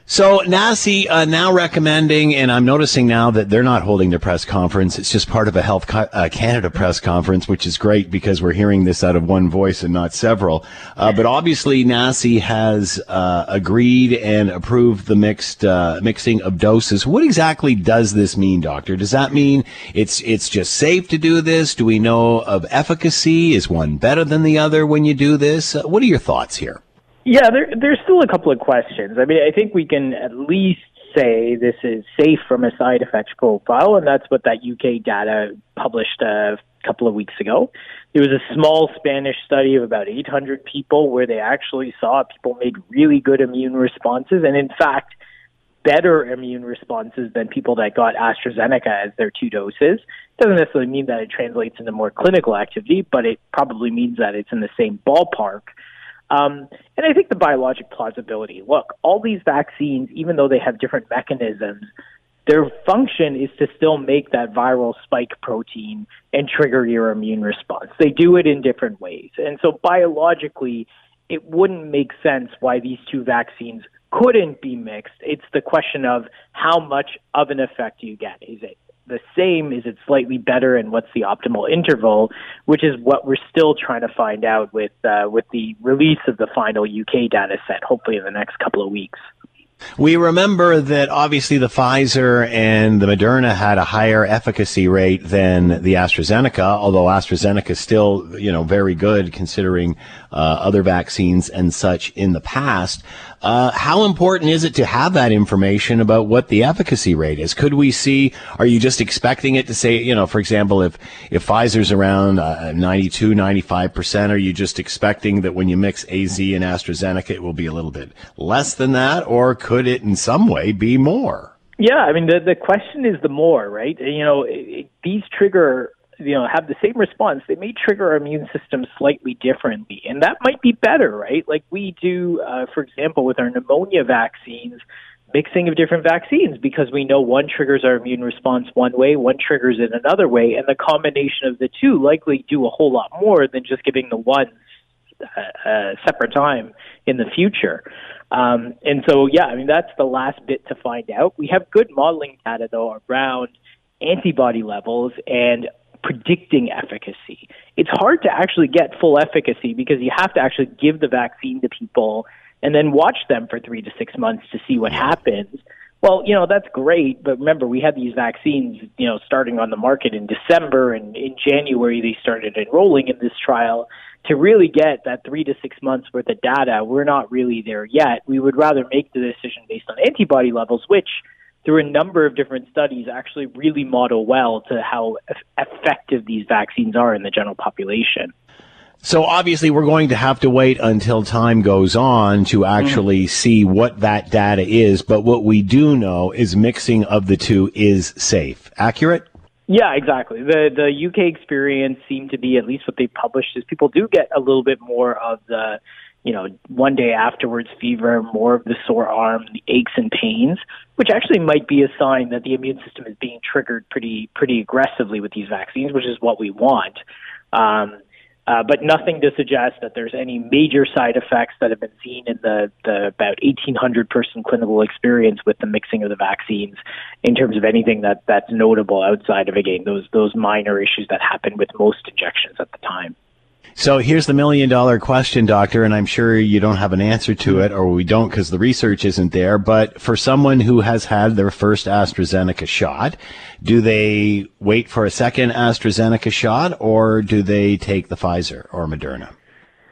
Speaker 1: So NACI uh, now recommending, and I'm noticing now that they're not holding their press conference. It's just part of a Health uh, Canada press conference, which is great because we're hearing this out of one voice and not several. Uh, but obviously, NACI has uh, agreed and approved the mixed uh, mixing of doses. What exactly does this mean, Doctor? Does that mean it's it's just safe to do this? Do we know of efficacy? Is one better than the other when you do this? Uh, what are your thoughts here?
Speaker 11: Yeah, there, there's still a couple of questions. I mean, I think we can at least say this is safe from a side effects profile, and that's what that UK data published a couple of weeks ago. There was a small Spanish study of about 800 people where they actually saw people made really good immune responses, and in fact, better immune responses than people that got AstraZeneca as their two doses. Doesn't necessarily mean that it translates into more clinical activity, but it probably means that it's in the same ballpark. Um, and I think the biologic plausibility. Look, all these vaccines, even though they have different mechanisms, their function is to still make that viral spike protein and trigger your immune response. They do it in different ways. And so biologically, it wouldn't make sense why these two vaccines couldn't be mixed. It's the question of how much of an effect you get. Is it the same? Is it slightly better? And what's the optimal interval? Which is what we're still trying to find out with uh, with the release of the final UK data set, hopefully in the next couple of weeks.
Speaker 1: We remember that obviously the Pfizer and the Moderna had a higher efficacy rate than the AstraZeneca, although AstraZeneca is still, you know, very good considering other vaccines and such in the past. Uh, how important is it to have that information about what the efficacy rate is? Could we see, are you just expecting it to say, you know, for example, if, if Pfizer's around uh, 92, 95%, are you just expecting that when you mix AZ and AstraZeneca, it will be a little bit less than that? Or could it in some way be more?
Speaker 11: Yeah, I mean, the, the question is the more, right? You know, it, these trigger you know have the same response. They may trigger our immune system slightly differently and that might be better right? Like we do uh, for example with our pneumonia vaccines mixing of different vaccines because we know one triggers our immune response one way one triggers it another way and the combination of the two likely do a whole lot more than just giving the one uh, uh, separate time in the future. Um, and so yeah i mean that's the last bit to find out. We have good modeling data though around antibody levels and predicting efficacy. It's hard to actually get full efficacy because you have to actually give the vaccine to people and then watch them for three to six months to see what happens. Well, you know, that's great, but remember, we had these vaccines, you know, starting on the market in December, and in January they started enrolling in this trial. To really get that three to six months worth of data, we're not really there yet. We would rather make the decision based on antibody levels, which through a number of different studies, actually really model well to how effective these vaccines are in the general population.
Speaker 1: So obviously, we're going to have to wait until time goes on to actually mm. see what that data is. But what we do know is mixing of the two is safe. Accurate?
Speaker 11: Yeah, exactly. The the UK experience seemed to be at least what they published is people do get a little bit more of the you know, one day afterwards fever, more of the sore arm, the aches and pains, which actually might be a sign that the immune system is being triggered pretty pretty aggressively with these vaccines, which is what we want. Um, uh, but nothing to suggest that there's any major side effects that have been seen in the, the about 1,800 person clinical experience with the mixing of the vaccines in terms of anything that, that's notable outside of, again, those, those minor issues that happen with most injections at the time.
Speaker 1: So here's the million dollar question, doctor, and I'm sure you don't have an answer to it, or we don't because the research isn't there. But for someone who has had their first AstraZeneca shot, do they wait for a second AstraZeneca shot, or do they take the Pfizer or Moderna?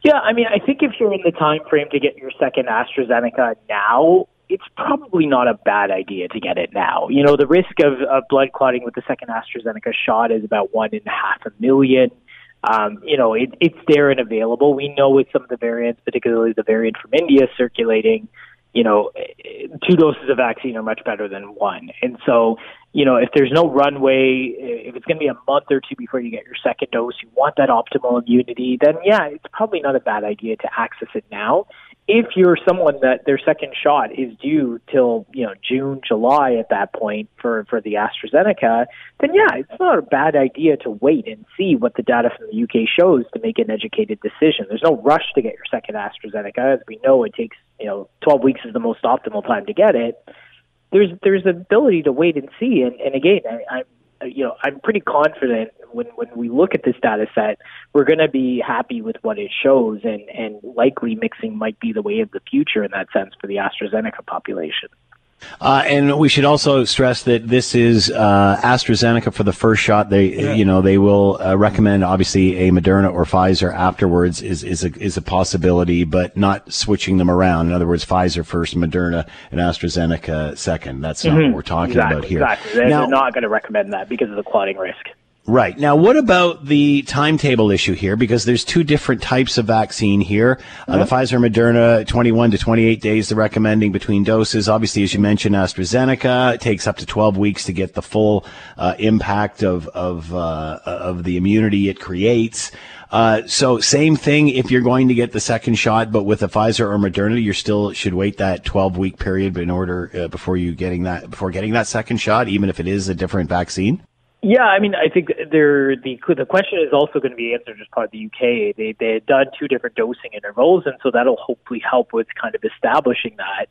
Speaker 11: Yeah, I mean, I think if you're in the time frame to get your second AstraZeneca now, it's probably not a bad idea to get it now. You know, the risk of, of blood clotting with the second AstraZeneca shot is about one and a half a million um, you know, it, it's there and available. We know with some of the variants, particularly the variant from India circulating, you know, two doses of vaccine are much better than one. And so, you know, if there's no runway, if it's going to be a month or two before you get your second dose, you want that optimal immunity, then yeah, it's probably not a bad idea to access it now if you're someone that their second shot is due till you know June, July at that point for for the AstraZeneca, then yeah, it's not a bad idea to wait and see what the data from the UK shows to make an educated decision. There's no rush to get your second AstraZeneca, as we know it takes you know 12 weeks is the most optimal time to get it. There's there's the ability to wait and see, and and again, I, I'm Uh, you know, I'm pretty confident when when we look at this data set, we're going to be happy with what it shows, and and likely mixing might be the way of the future in that sense for the AstraZeneca population.
Speaker 1: Uh, and we should also stress that this is uh, AstraZeneca for the first shot. They, yeah. you know, they will uh, recommend obviously a Moderna or Pfizer afterwards is is a is a possibility, but not switching them around. In other words, Pfizer first, Moderna, and AstraZeneca second. That's not mm-hmm. what we're talking
Speaker 11: exactly,
Speaker 1: about here.
Speaker 11: Exactly. They're, now, they're not going to recommend that because of the clotting risk.
Speaker 1: Right. Now, what about the timetable issue here? Because there's two different types of vaccine here. Uh, the Pfizer Moderna, 21 to 28 days, the recommending between doses. Obviously, as you mentioned, AstraZeneca, it takes up to 12 weeks to get the full uh, impact of, of, uh, of the immunity it creates. Uh, so same thing if you're going to get the second shot, but with a Pfizer or Moderna, you still should wait that 12 week period in order uh, before you getting that before getting that second shot, even if it is a different vaccine.
Speaker 11: Yeah, I mean, I think there the the question is also going to be answered as part of the UK. They they had done two different dosing intervals, and so that'll hopefully help with kind of establishing that.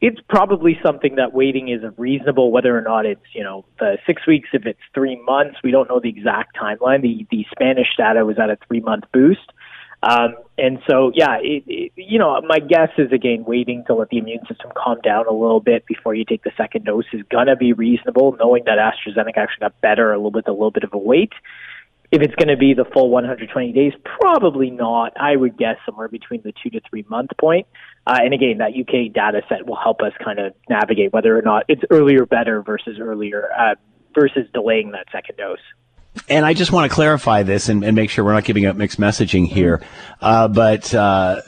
Speaker 11: It's probably something that waiting is reasonable, whether or not it's you know the six weeks. If it's three months, we don't know the exact timeline. The the Spanish data was at a three month boost. Um, and so, yeah, it, it, you know, my guess is again waiting to let the immune system calm down a little bit before you take the second dose is gonna be reasonable, knowing that AstraZeneca actually got better a little bit, a little bit of a wait. If it's going to be the full 120 days, probably not. I would guess somewhere between the two to three month point. Uh, and again, that UK data set will help us kind of navigate whether or not it's earlier better versus earlier uh, versus delaying that second dose.
Speaker 1: And I just want to clarify this and, and, make sure we're not giving up mixed messaging here. Uh, but uh,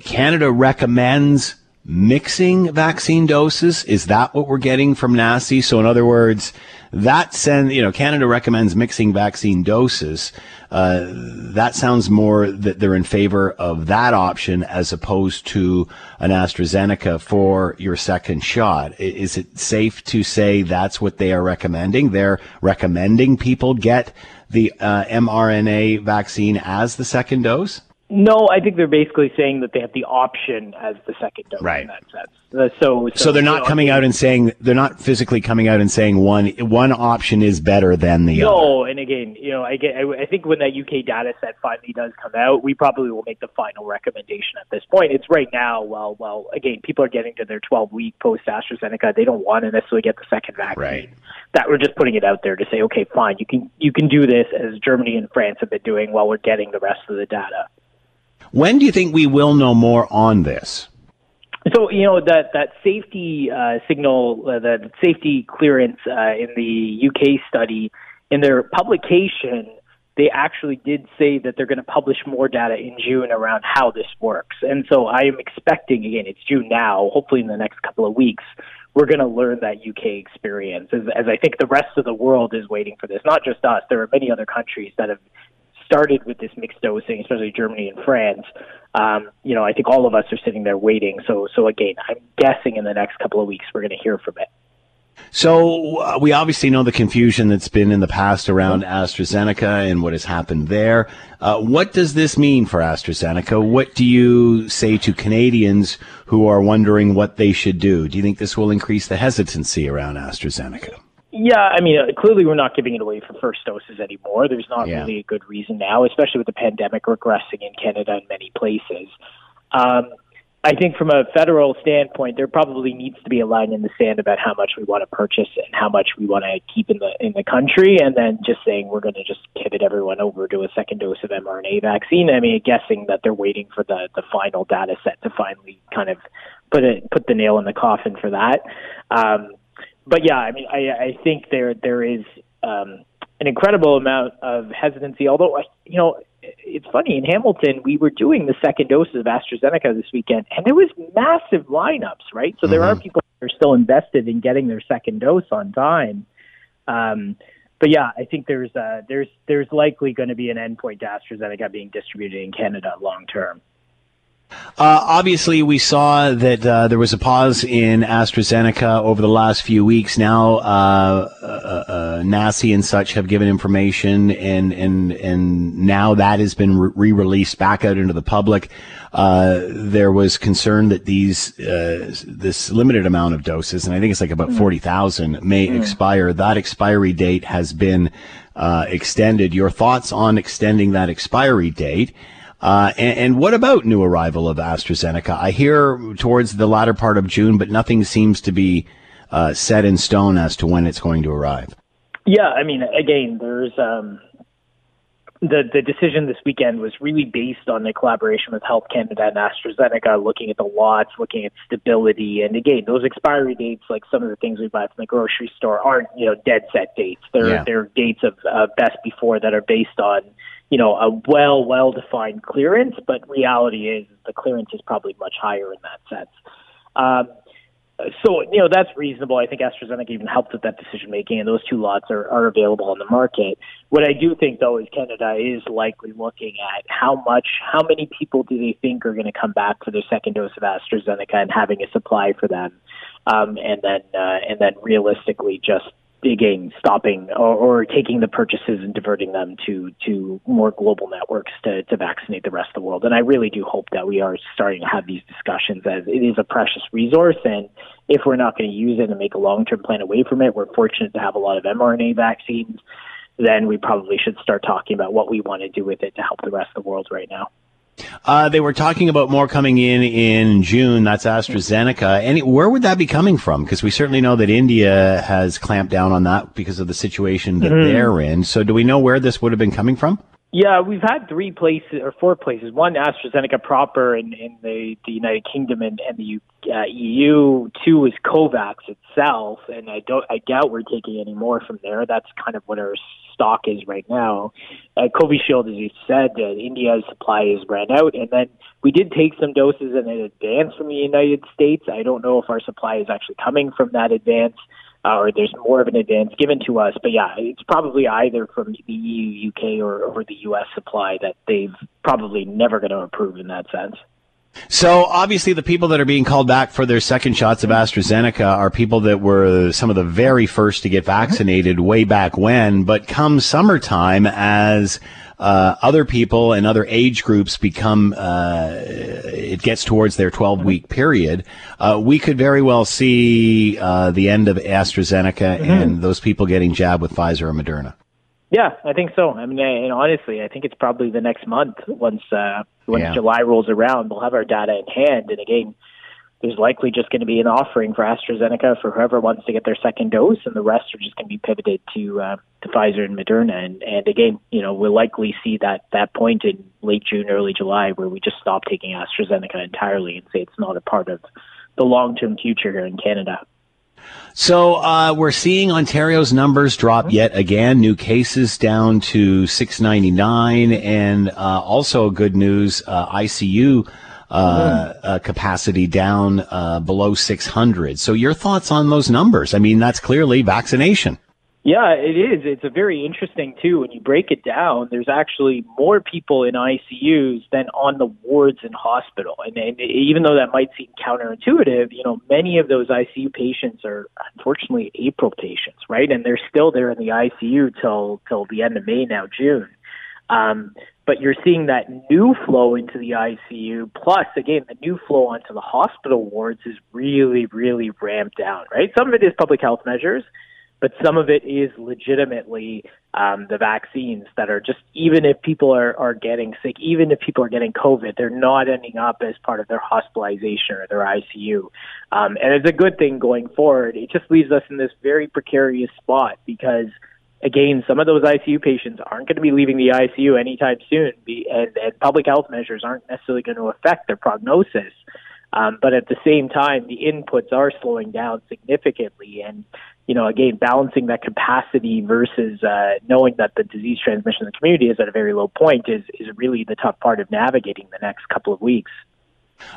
Speaker 1: Canada recommends mixing vaccine doses. Is that what we're getting from NACI? So, in other words, that send you know Canada recommends mixing vaccine doses. Uh, that sounds more that they're in favor of that option as opposed to an AstraZeneca for your second shot. Is it safe to say that's what they are recommending? They're recommending people get the uh, mRNA vaccine as the second dose.
Speaker 11: No, I think they're basically saying that they have the option as the second dose right. in that sense. Uh, so,
Speaker 1: so, so, they're not you know, coming out and saying they're not physically coming out and saying one one option is better than the
Speaker 11: no,
Speaker 1: other.
Speaker 11: No, and again, you know, I get, I, I think when that UK data set finally does come out, we probably will make the final recommendation at this point. It's right now. Well, well, again, people are getting to their 12 week post AstraZeneca. They don't want to necessarily get the second vaccine.
Speaker 1: Right.
Speaker 11: That we're just putting it out there to say, okay, fine, you can you can do this as Germany and France have been doing while we're getting the rest of the data.
Speaker 1: When do you think we will know more on this?
Speaker 11: So you know that that safety uh, signal, uh, the safety clearance uh, in the UK study, in their publication, they actually did say that they're going to publish more data in June around how this works. And so I am expecting again, it's June now. Hopefully, in the next couple of weeks, we're going to learn that UK experience. As, as I think the rest of the world is waiting for this. Not just us. There are many other countries that have started with this mixed dosing, especially Germany and France, um, you know, I think all of us are sitting there waiting. So, so again, I'm guessing in the next couple of weeks we're going to hear from it.
Speaker 1: So uh, we obviously know the confusion that's been in the past around AstraZeneca and what has happened there. Uh, what does this mean for AstraZeneca? What do you say to Canadians who are wondering what they should do? Do you think this will increase the hesitancy around AstraZeneca?
Speaker 11: Yeah, I mean, uh, clearly we're not giving it away for first doses anymore. There's not yeah. really a good reason now, especially with the pandemic regressing in Canada and many places. Um, I think from a federal standpoint, there probably needs to be a line in the sand about how much we want to purchase and how much we want to keep in the in the country, and then just saying we're going to just pivot everyone over to a second dose of mRNA vaccine. I mean, guessing that they're waiting for the the final data set to finally kind of put it put the nail in the coffin for that. Um, but yeah, I mean, I, I think there there is um, an incredible amount of hesitancy. Although, you know, it's funny in Hamilton we were doing the second doses of AstraZeneca this weekend, and there was massive lineups, right? So there are
Speaker 1: Mm-hmm.
Speaker 11: people who are still invested in getting their second dose on time. Um, but yeah, I think there's uh, there's there's likely going to be an endpoint to AstraZeneca being distributed in Canada long term.
Speaker 1: Uh, obviously, we saw that uh, there was a pause in AstraZeneca over the last few weeks. Now, uh, uh, uh, NACI and such have given information, and and and now that has been re-released back out into the public. Uh, there was concern that these uh, this limited amount of doses, and I think it's like about forty thousand, may expire. That expiry date has been uh, extended. Your thoughts on extending that expiry date? Uh, and, and what about new arrival of AstraZeneca? I hear towards the latter part of June, but nothing seems to be uh, set in stone as to when it's going to arrive.
Speaker 11: Yeah, I mean, again, there's um, the the decision this weekend was really based on the collaboration with Health Canada and AstraZeneca, looking at the lots, looking at stability, and again, those expiry dates, like some of the things we buy from the grocery store, aren't you know dead set dates. They're
Speaker 1: Yeah.
Speaker 11: they're dates of uh, best before that are based on you know a well well defined clearance, but reality is the clearance is probably much higher in that sense. Um, so you know that's reasonable. I think AstraZeneca even helped with that decision making, and those two lots are, are available on the market. What I do think though is Canada is likely looking at how much, how many people do they think are going to come back for their second dose of AstraZeneca and having a supply for them, um, and then uh, and then realistically just again stopping or, or taking the purchases and diverting them to to more global networks to, to vaccinate the rest of the world. And I really do hope that we are starting to have these discussions as it is a precious resource and if we're not going to use it and make a long term plan away from it, we're fortunate to have a lot of mRNA vaccines, then we probably should start talking about what we want to do with it to help the rest of the world right now.
Speaker 1: Uh, they were talking about more coming in in June. That's AstraZeneca. Any, where would that be coming from? Because we certainly know that India has clamped down on that because of the situation that
Speaker 11: Mhm.
Speaker 1: they're in. So, do we know where this would have been coming from?
Speaker 11: Yeah, we've had three places or four places. One, AstraZeneca proper in, in the, the United Kingdom and, and the uh, EU. Two is COVAX itself, and I don't, I doubt we're taking any more from there. That's kind of what our stock is right now. Uh, Covishield, as you said, uh, India's supply is ran out, and then we did take some doses in advance from the United States. I don't know if our supply is actually coming from that advance uh, or there's more of an advance given to us. But yeah, it's probably either from the EU, UK, or, or the US supply that they've probably never going to approve in that sense.
Speaker 1: So obviously, the people that are being called back for their second shots of AstraZeneca are people that were some of the very first to get vaccinated way back when. But come summertime, as uh, other people and other age groups become, uh, it gets towards their 12 week period, uh, we could very well see uh, the end of AstraZeneca and those people getting jabbed with Pfizer or Moderna.
Speaker 11: Yeah, I think so. I mean, and honestly, I think it's probably the next month once uh, once
Speaker 1: Yeah.
Speaker 11: July rolls around, we'll have our data in hand. And again, there's likely just going to be an offering for AstraZeneca for whoever wants to get their second dose, and the rest are just going to be pivoted to uh, to Pfizer and Moderna. And and again, you know, we'll likely see that that point in late June, early July, where we just stop taking AstraZeneca entirely and say it's not a part of the long term future here in Canada.
Speaker 1: So uh, we're seeing Ontario's numbers drop yet again. New cases down to 699, and uh, also good news: uh, ICU uh, uh, capacity down uh, below 600. So your thoughts on those numbers? I mean, that's clearly vaccination.
Speaker 11: Yeah, it is. It's a very interesting too. When you break it down, there's actually more people in ICUs than on the wards in hospital. And, and even though that might seem counterintuitive, you know, many of those ICU patients are unfortunately April patients, right? And they're still there in the ICU till till the end of May now, June. Um, but you're seeing that new flow into the ICU, plus again the new flow onto the hospital wards is really, really ramped down, right? Some of it is public health measures, but some of it is legitimately um, the vaccines that are just even if people are, are getting sick, even if people are getting COVID, they're not ending up as part of their hospitalization or their ICU. Um, and it's a good thing going forward. It just leaves us in this very precarious spot because again, some of those ICU patients aren't going to be leaving the ICU anytime soon, and, and public health measures aren't necessarily going to affect their prognosis. Um, but at the same time, the inputs are slowing down significantly. And, you know, again, balancing that capacity versus uh, knowing that the disease transmission in the community is at a very low point is, is really the tough part of navigating the next couple of weeks.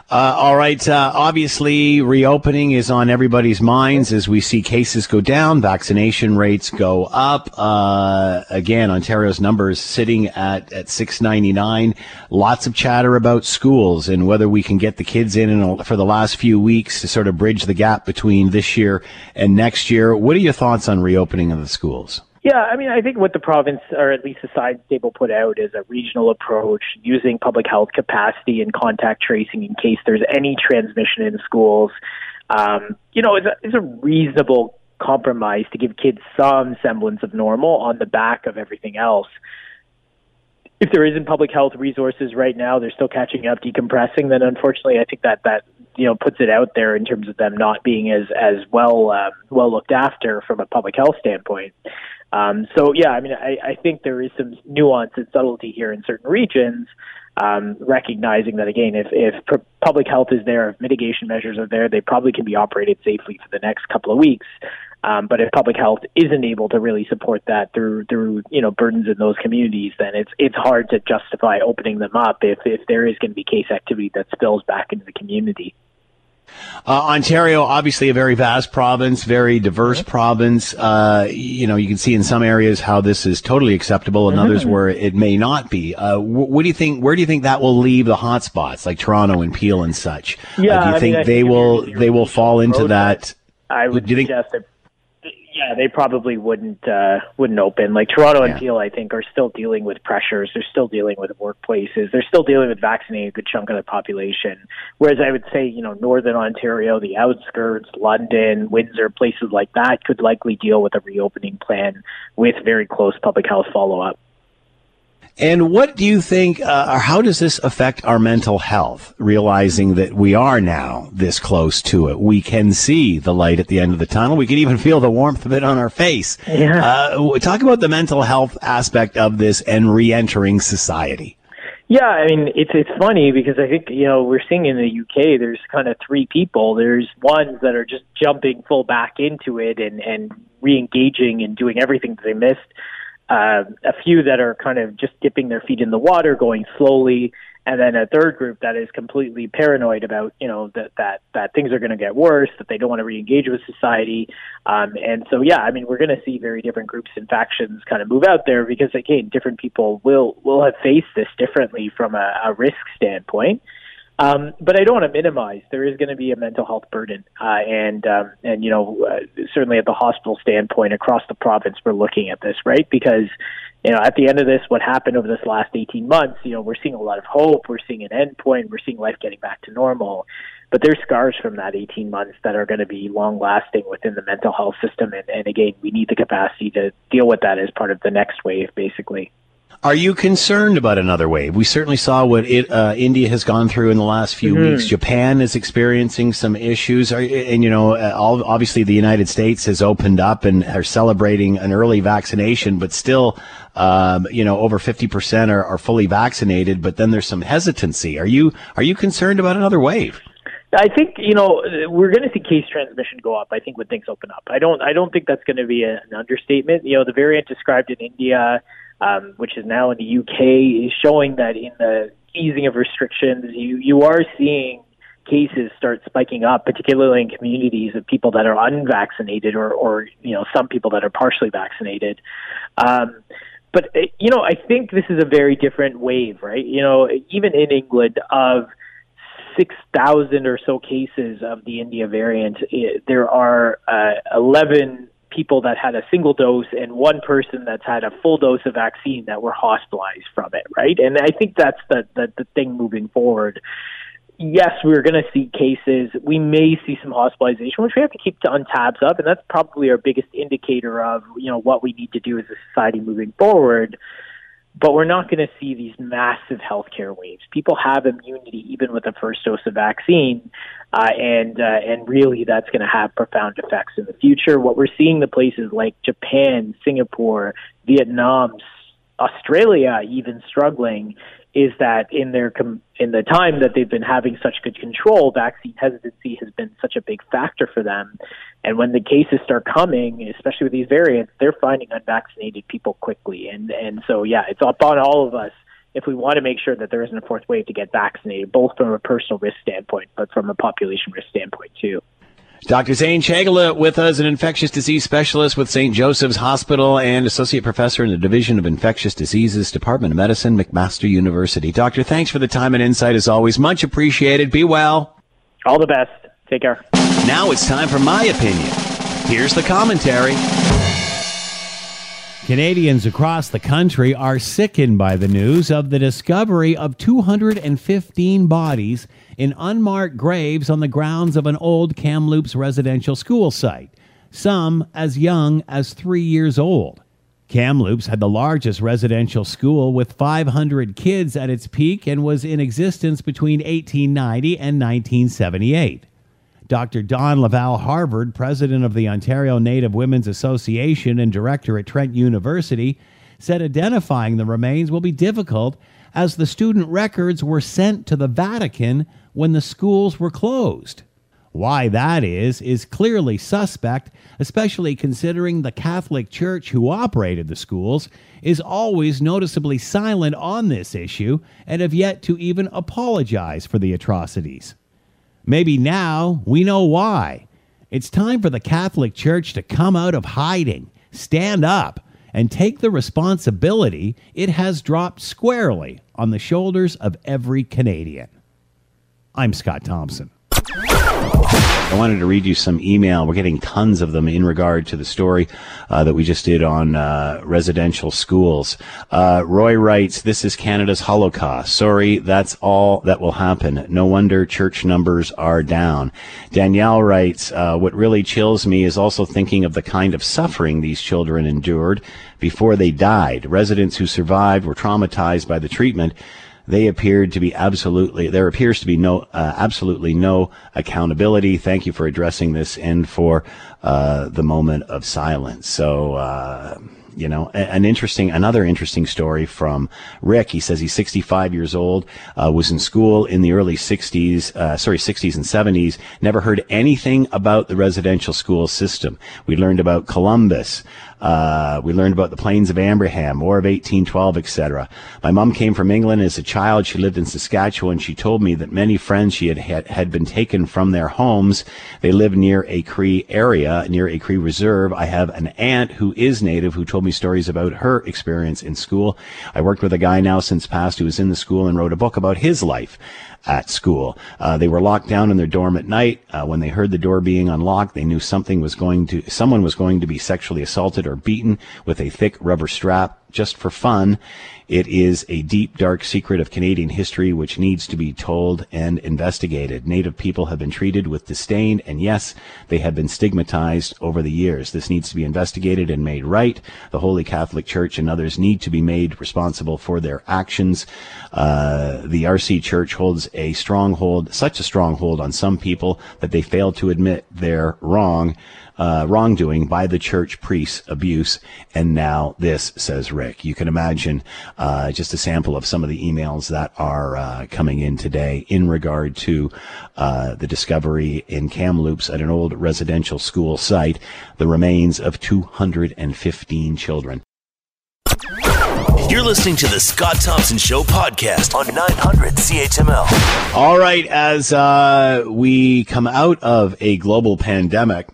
Speaker 1: Uh, all right. Uh, obviously, reopening is on everybody's minds as we see cases go down, vaccination rates go up. Uh, again, Ontario's numbers sitting at, at 699. Lots of chatter about schools and whether we can get the kids in, in for the last few weeks to sort of bridge the gap between this year and next year. What are your thoughts on reopening of the schools?
Speaker 11: Yeah, I mean, I think what the province, or at least the science table, put out is a regional approach using public health capacity and contact tracing in case there's any transmission in schools. Um, you know, it's a, it's a reasonable compromise to give kids some semblance of normal on the back of everything else. If there isn't public health resources right now, they're still catching up, decompressing. Then, unfortunately, I think that that you know puts it out there in terms of them not being as as well uh, well looked after from a public health standpoint. Um, so yeah, I mean, I, I think there is some nuance and subtlety here in certain regions, um, recognizing that again, if, if public health is there, if mitigation measures are there, they probably can be operated safely for the next couple of weeks. Um, but if public health isn't able to really support that through through you know burdens in those communities, then it's it's hard to justify opening them up if if there is going to be case activity that spills back into the community.
Speaker 1: Uh, Ontario, obviously a very vast province, very diverse mm-hmm. province. Uh, you know, you can see in some areas how this is totally acceptable, and mm-hmm. others where it may not be. Uh, wh- what do you think? Where do you think that will leave the hotspots like Toronto and Peel and such?
Speaker 11: Yeah,
Speaker 1: do you
Speaker 11: I
Speaker 1: think
Speaker 11: mean,
Speaker 1: they
Speaker 11: think
Speaker 1: will they will fall into that?
Speaker 11: I would
Speaker 1: do you think,
Speaker 11: suggest that yeah, they probably wouldn't uh, wouldn't open. Like Toronto and
Speaker 1: Yeah.
Speaker 11: Peel, I think, are still dealing with pressures. They're still dealing with workplaces. They're still dealing with vaccinating a good chunk of the population. Whereas I would say, you know, Northern Ontario, the outskirts, London, Windsor, places like that could likely deal with a reopening plan with very close public health follow up.
Speaker 1: And what do you think, uh, or how does this affect our mental health, realizing that we are now this close to it? We can see the light at the end of the tunnel. We can even feel the warmth of it on our face.
Speaker 11: Yeah.
Speaker 1: Uh, talk about the mental health aspect of this and re-entering society.
Speaker 11: Yeah, I mean it's it's funny because I think you know we're seeing in the UK there's kind of three people. There's ones that are just jumping full back into it and and re-engaging and doing everything that they missed. Uh, a few that are kind of just dipping their feet in the water, going slowly, and then a third group that is completely paranoid about you know that that that things are going to get worse, that they don't want to re-engage with society, um, and so yeah, I mean we're going to see very different groups and factions kind of move out there because again, different people will will have faced this differently from a, a risk standpoint. Um, but I don't want to minimize. There is going to be a mental health burden, uh, and um, and you know uh, certainly at the hospital standpoint across the province, we're looking at this right because you know at the end of this, what happened over this last 18 months, you know we're seeing a lot of hope, we're seeing an end point, we're seeing life getting back to normal, but there's scars from that 18 months that are going to be long lasting within the mental health system, and, and again, we need the capacity to deal with that as part of the next wave, basically.
Speaker 1: Are you concerned about another wave? We certainly saw what it, uh, India has gone through in the last few
Speaker 11: Mhm.
Speaker 1: weeks. Japan is experiencing some issues, Are, and you know, uh, all, obviously the United States has opened up and are celebrating an early vaccination, but still, um, you know, over fifty percent are, are fully vaccinated. But then there's some hesitancy. Are you are you concerned about another wave?
Speaker 11: I think you know we're going to see case transmission go up. I think when things open up, I don't. I don't think that's going to be an understatement. You know, the variant described in India, um, which is now in the UK, is showing that in the easing of restrictions, you you are seeing cases start spiking up, particularly in communities of people that are unvaccinated or or you know some people that are partially vaccinated. Um, but uh, you know, I think this is a very different wave, right? You know, even in England of 6,000 or so cases of the India variant, eh, there are uh, 11 people that had a single dose and one person that's had a full dose of vaccine that were hospitalized from it, right? And I think that's the, the, the thing moving forward. Yes, we're going to see cases. We may see some hospitalization, which we have to keep on tabs of, and that's probably our biggest indicator of you know what we need to do as a society moving forward but we're not going to see these massive healthcare waves. People have immunity even with the first dose of vaccine, uh, and uh, and really that's going to have profound effects in the future. What we're seeing the places like Japan, Singapore, Vietnam, Australia even struggling is that in their com- in the time that they've been having such good control, vaccine hesitancy has been such a big factor for them. And when the cases start coming, especially with these variants, they're finding unvaccinated people quickly. And and so yeah, it's upon all of us if we want to make sure that there isn't a fourth wave to get vaccinated, both from a personal risk standpoint, but from a population risk standpoint too.
Speaker 1: Dr. Zane Chagla with us, an infectious disease specialist with St. Joseph's Hospital and associate professor in the Division of Infectious Diseases, Department of Medicine, McMaster University. Doctor, thanks for the time and insight as always. Much appreciated. Be well.
Speaker 11: All the best. Take care.
Speaker 1: Now it's time for my opinion. Here's the commentary.
Speaker 12: Canadians across the country are sickened by the news of the discovery of 215 bodies in unmarked graves on the grounds of an old Kamloops residential school site, some as young as three years old. Kamloops had the largest residential school with 500 kids at its peak and was in existence between 1890 and 1978. Dr. Dawn Lavell-Harvard, president of the Ontario Native Women's Association and director at Trent University, said identifying the remains will be difficult as the student records were sent to the Vatican when the schools were closed. Why that is, is clearly suspect, especially considering the Catholic Church who operated the schools is always noticeably silent on this issue and have yet to even apologize for the atrocities. Maybe now we know why. It's time for the Catholic Church to come out of hiding, stand up, and take the responsibility it has dropped squarely on the shoulders of every Canadian. I'm Scott Thompson.
Speaker 1: I wanted to read you some email. We're getting tons of them in regard to the story uh, that we just did on uh, residential schools. Uh, Roy writes, This is Canada's Holocaust. Sorry, that's all that will happen. No wonder church numbers are down. Danielle writes, uh, What really chills me is also thinking of the kind of suffering these children endured before they died. Residents who survived were traumatized by the treatment they appeared to be absolutely there appears to be no uh, absolutely no accountability thank you for addressing this and for uh, the moment of silence so uh, you know, an interesting, another interesting story from Rick. He says he's 65 years old, uh, was in school in the early 60s, uh, sorry, 60s and 70s, never heard anything about the residential school system. We learned about Columbus. Uh, we learned about the plains of Abraham, War of 1812, etc. My mom came from England as a child. She lived in Saskatchewan. She told me that many friends she had, had, had been taken from their homes. They live near a Cree area, near a Cree reserve. I have an aunt who is native who told me stories about her experience in school. I worked with a guy now since passed who was in the school and wrote a book about his life at school. Uh, they were locked down in their dorm at night. Uh, when they heard the door being unlocked, they knew something was going to, someone was going to be sexually assaulted or beaten with a thick rubber strap just for fun. It is a deep, dark secret of Canadian history which needs to be told and investigated. Native people have been treated with disdain, and yes, they have been stigmatized over the years. This needs to be investigated and made right. The Holy Catholic Church and others need to be made responsible for their actions. Uh, the RC Church holds a stronghold, such a stronghold on some people that they fail to admit they're wrong uh, wrongdoing by the church priests, abuse, and now this, says Rick. You can imagine uh, just a sample of some of the emails that are uh, coming in today in regard to uh, the discovery in Kamloops at an old residential school site, the remains of 215 children.
Speaker 2: You're listening to the Scott Thompson Show podcast on 900 CHML.
Speaker 1: All right, as uh, we come out of a global pandemic,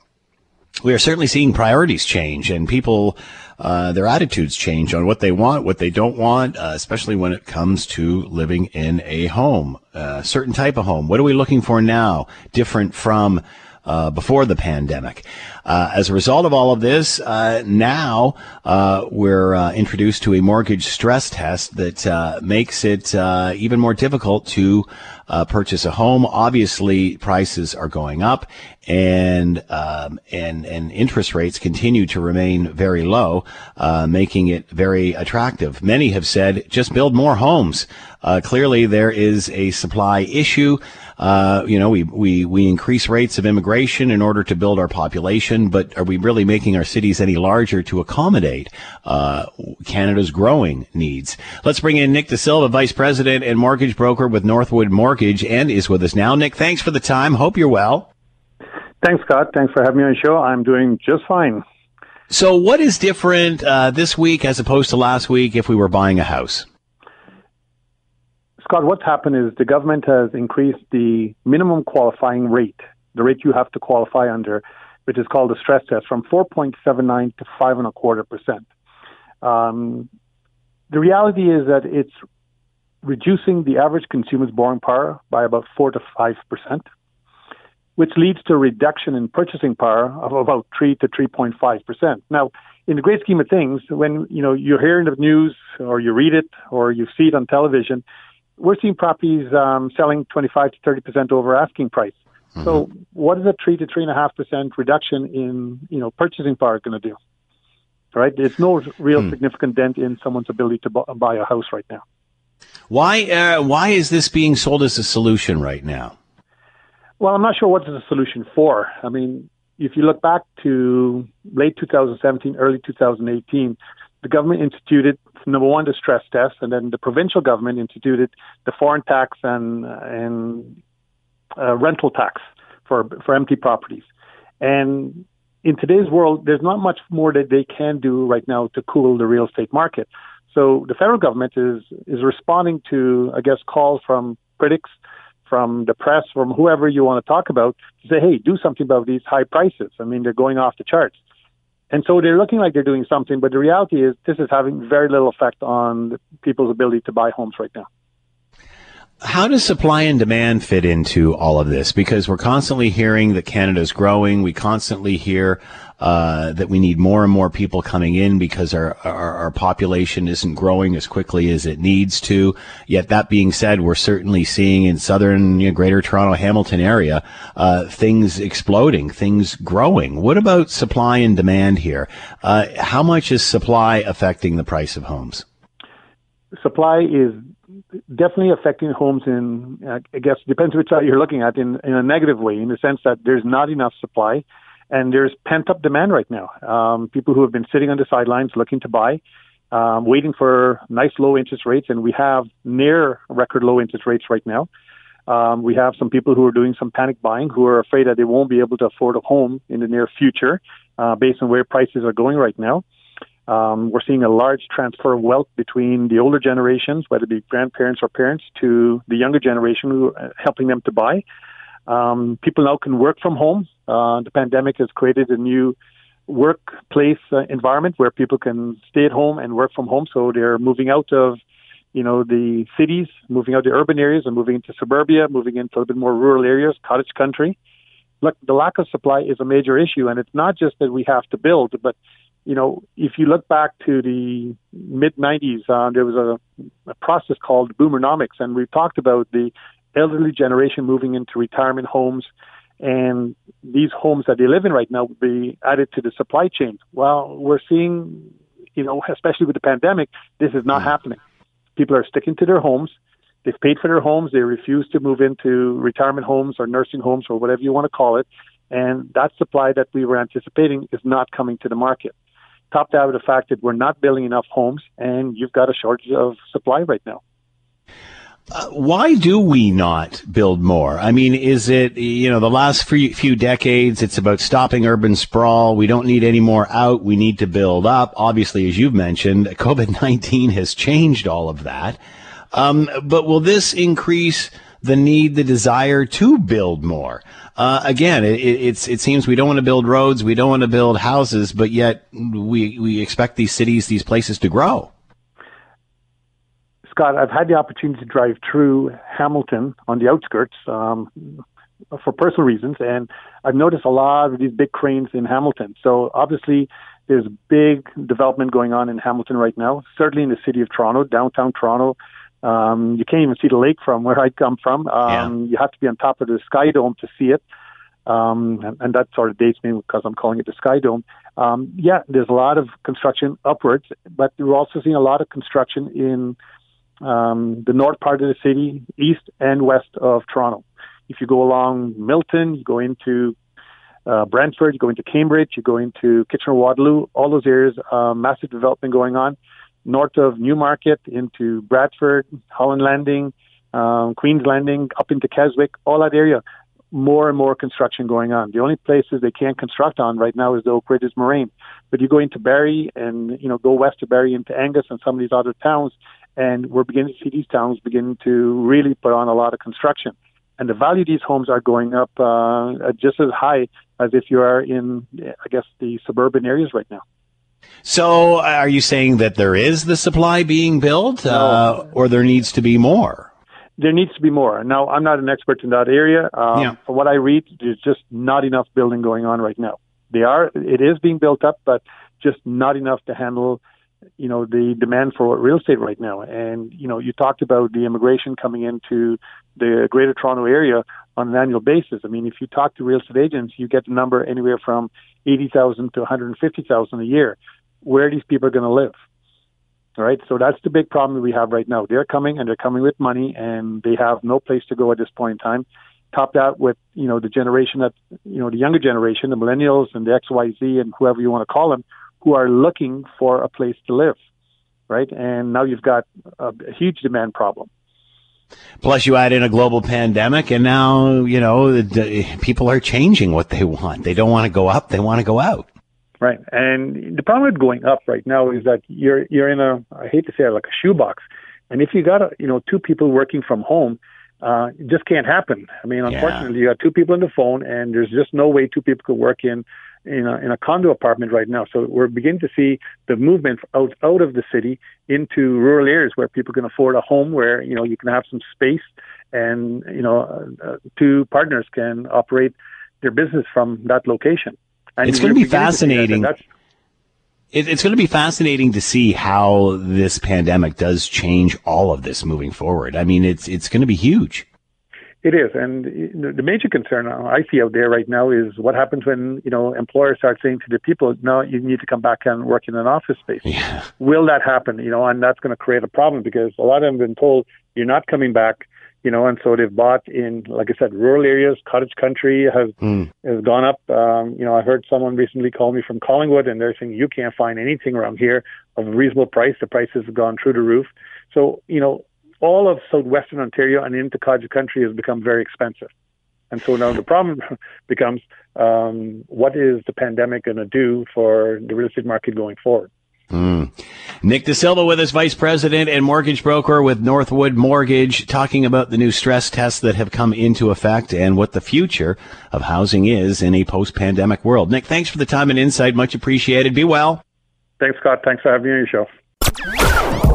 Speaker 1: we are certainly seeing priorities change and people uh, their attitudes change on what they want, what they don't want, uh, especially when it comes to living in a home, a certain type of home. What are we looking for now, different from uh, before the pandemic? Uh, as a result of all of this, uh, now uh, we're introduced to a mortgage stress test that makes it even more difficult to uh, purchase a home. Obviously, prices are going up, and um, and and interest rates continue to remain very low, uh, making it very attractive. Many have said, just build more homes. Uh, clearly, there is a supply issue. Uh, you know, we, we, we increase rates of immigration in order to build our population, but are we really making our cities any larger to accommodate uh, Canada's growing needs? Let's bring in Nick De Silva, Vice President and Mortgage Broker with Northwood Mortgage, and is with us now. Nick, thanks for the time. Hope you're well.
Speaker 13: Thanks, Scott. Thanks for having me on the show. I'm doing just fine.
Speaker 1: So, what is different uh, this week as opposed to last week if we were buying a house?
Speaker 13: Scott, what's happened is the government has increased the minimum qualifying rate, the rate you have to qualify under, which is called the stress test, from 4.79 to five and a quarter percent. Um, the reality is that it's reducing the average consumer's borrowing power by about four to five percent, which leads to a reduction in purchasing power of about three to 3.5 percent. Now, in the great scheme of things, when you know you're hearing the news or you read it or you see it on television, we're seeing properties um, selling 25 to 30 percent over asking price. Mm-hmm. So, what is a three to three and a half percent reduction in you know purchasing power going to do? Right, there's no real hmm. significant dent in someone's ability to buy a house right now.
Speaker 1: Why uh, why is this being sold as a solution right now?
Speaker 13: Well, I'm not sure what the solution for. I mean, if you look back to late 2017, early 2018, the government instituted number one the stress test, and then the provincial government instituted the foreign tax and and uh, rental tax for for empty properties. And in today's world, there's not much more that they can do right now to cool the real estate market. So the federal government is is responding to, I guess, calls from critics, from the press, from whoever you want to talk about, to say, hey, do something about these high prices. I mean, they're going off the charts. And so they're looking like they're doing something, but the reality is this is having very little effect on people's ability to buy homes right now.
Speaker 1: How does supply and demand fit into all of this? Because we're constantly hearing that Canada's growing. We constantly hear uh, that we need more and more people coming in because our, our, our population isn't growing as quickly as it needs to. Yet that being said, we're certainly seeing in southern, you know, Greater Toronto, Hamilton area, uh, things exploding, things growing. What about supply and demand here? Uh, how much is supply affecting the price of homes?
Speaker 13: Supply is definitely affecting homes in, I guess, depends which side you're looking at, in, in a negative way, in the sense that there's not enough supply and there's pent up demand right now. Um, people who have been sitting on the sidelines looking to buy, um, waiting for nice low interest rates, and we have near record low interest rates right now. Um, we have some people who are doing some panic buying who are afraid that they won't be able to afford a home in the near future uh, based on where prices are going right now. Um, we're seeing a large transfer of wealth between the older generations, whether it be grandparents or parents, to the younger generation, who are helping them to buy. Um, people now can work from home. Uh, the pandemic has created a new workplace uh, environment where people can stay at home and work from home. So they're moving out of, you know, the cities, moving out the urban areas, and moving into suburbia, moving into a little bit more rural areas, cottage country. Look, the lack of supply is a major issue, and it's not just that we have to build, but you know, if you look back to the mid 90s, uh, there was a, a, process called boomernomics, and we talked about the elderly generation moving into retirement homes, and these homes that they live in right now would be added to the supply chain. Well, we're seeing, you know, especially with the pandemic, this is not mm. happening. People are sticking to their homes. They've paid for their homes. They refuse to move into retirement homes or nursing homes or whatever you want to call it. And that supply that we were anticipating is not coming to the market topped out with the fact that we're not building enough homes and you've got a shortage of supply right now.
Speaker 1: Uh, why do we not build more? I mean, is it, you know, the last few, decades, it's about stopping urban sprawl. We don't need any more out. We need to build up. Obviously, as you've mentioned, COVID-19 has changed all of that. Um, but will this increase the need, the desire to build more? Uh, again, it, it's it seems we don't want to build roads, we don't want to build houses, but yet we we expect these cities, these places to grow.
Speaker 13: Scott, I've had the opportunity to drive through Hamilton on the outskirts um, for personal reasons, and I've noticed a lot of these big cranes in Hamilton. So obviously, there's big development going on in Hamilton right now. Certainly in the city of Toronto, downtown Toronto, Um, you can't even see the lake from where I come from. Um, You have to be on top of the Sky Dome to see it. Um, and, and that sort of dates me because I'm calling it the Sky Dome. Um, yeah, there's a lot of construction upwards, but we're also seeing a lot of construction in um, the north part of the city, east and west of Toronto. If you go along Milton, you go into uh, Brantford, you go into Cambridge, you go into Kitchener Waterloo, all those areas, uh, massive development going on. North of Newmarket into Bradford, Holland Landing, um, Queens Landing, up into Keswick, all that area, more and more construction going on. The only places they can't construct on right now is the Oak Ridges Moraine. But you go into Barrie and, you know, go west of Barrie into Angus and some of these other towns, and we're beginning to see these towns begin to really put on a lot of construction. And the value of these homes are going up uh, just as high as if you are in, I guess, the suburban areas right now.
Speaker 1: So, uh, are you saying that there is the supply being built, uh, or there needs to be more?
Speaker 13: There needs to be more. Now, I'm not an expert in that area. Um,
Speaker 1: Yeah.
Speaker 13: From what I read, there's just not enough building going on right now. They are, it is being built up, but just not enough to handle, you know, the demand for real estate right now. And you know, you talked about the immigration coming into the Greater Toronto area on an annual basis. I mean, if you talk to real estate agents, you get the number anywhere from eighty thousand to one hundred fifty thousand a year. Where these people are going to live? All right, so that's the big problem we have right now. They're coming and they're coming with money, and they have no place to go at this point in time. Top that with you know the generation that you know the younger generation, the millennials and the X Y Z and whoever you want to call them, who are looking for a place to live, right? And now you've got a, a huge demand problem.
Speaker 1: Plus, you add in a global pandemic, and now you know the, people are changing what they want. They don't want to go up; they want to go out.
Speaker 13: Right. And the problem with going up right now is that you're you're in a I hate to say it like a shoebox. And if you got a, you know two people working from home, uh, it just can't happen. I mean, unfortunately, you got two people on the phone, and there's just no way two people could work in in a, in a condo apartment right now. So we're beginning to see the movement out out of the city into rural areas where people can afford a home, where you know you can have some space, and you know uh, uh, two partners can operate their business from that location. And
Speaker 1: It's going to be
Speaker 13: beginning see that, and
Speaker 1: fascinating. It, it's going to be fascinating to see how this pandemic does change all of this moving forward. I mean, it's it's going to be huge.
Speaker 13: It is, and the- the major concern I see out there right now is what happens when you know employers start saying to the people, "No, you need to come back and work in an office space." Will that happen? You know, and that's going to create a problem because a lot of them have been told you're not coming back. You know, and so they've bought in, like I said, rural areas. Cottage country has has gone up. Um, you know, I heard someone recently call me from Collingwood, and they're saying you can't find anything around here of a reasonable price. The prices have gone through the roof. So, you know, all of southwestern Ontario and into cottage country has become very expensive. And so now the problem becomes um, what is the pandemic going to do for the real estate market going forward?
Speaker 1: Mm. Nick De Silva with us, Vice President and Mortgage Broker with Northwood Mortgage, talking about the new stress tests that have come into effect and what the future of housing is in a post-pandemic world. Nick, thanks for the time and insight. Much appreciated. Be well.
Speaker 13: Thanks, Scott. Thanks for having me on your show.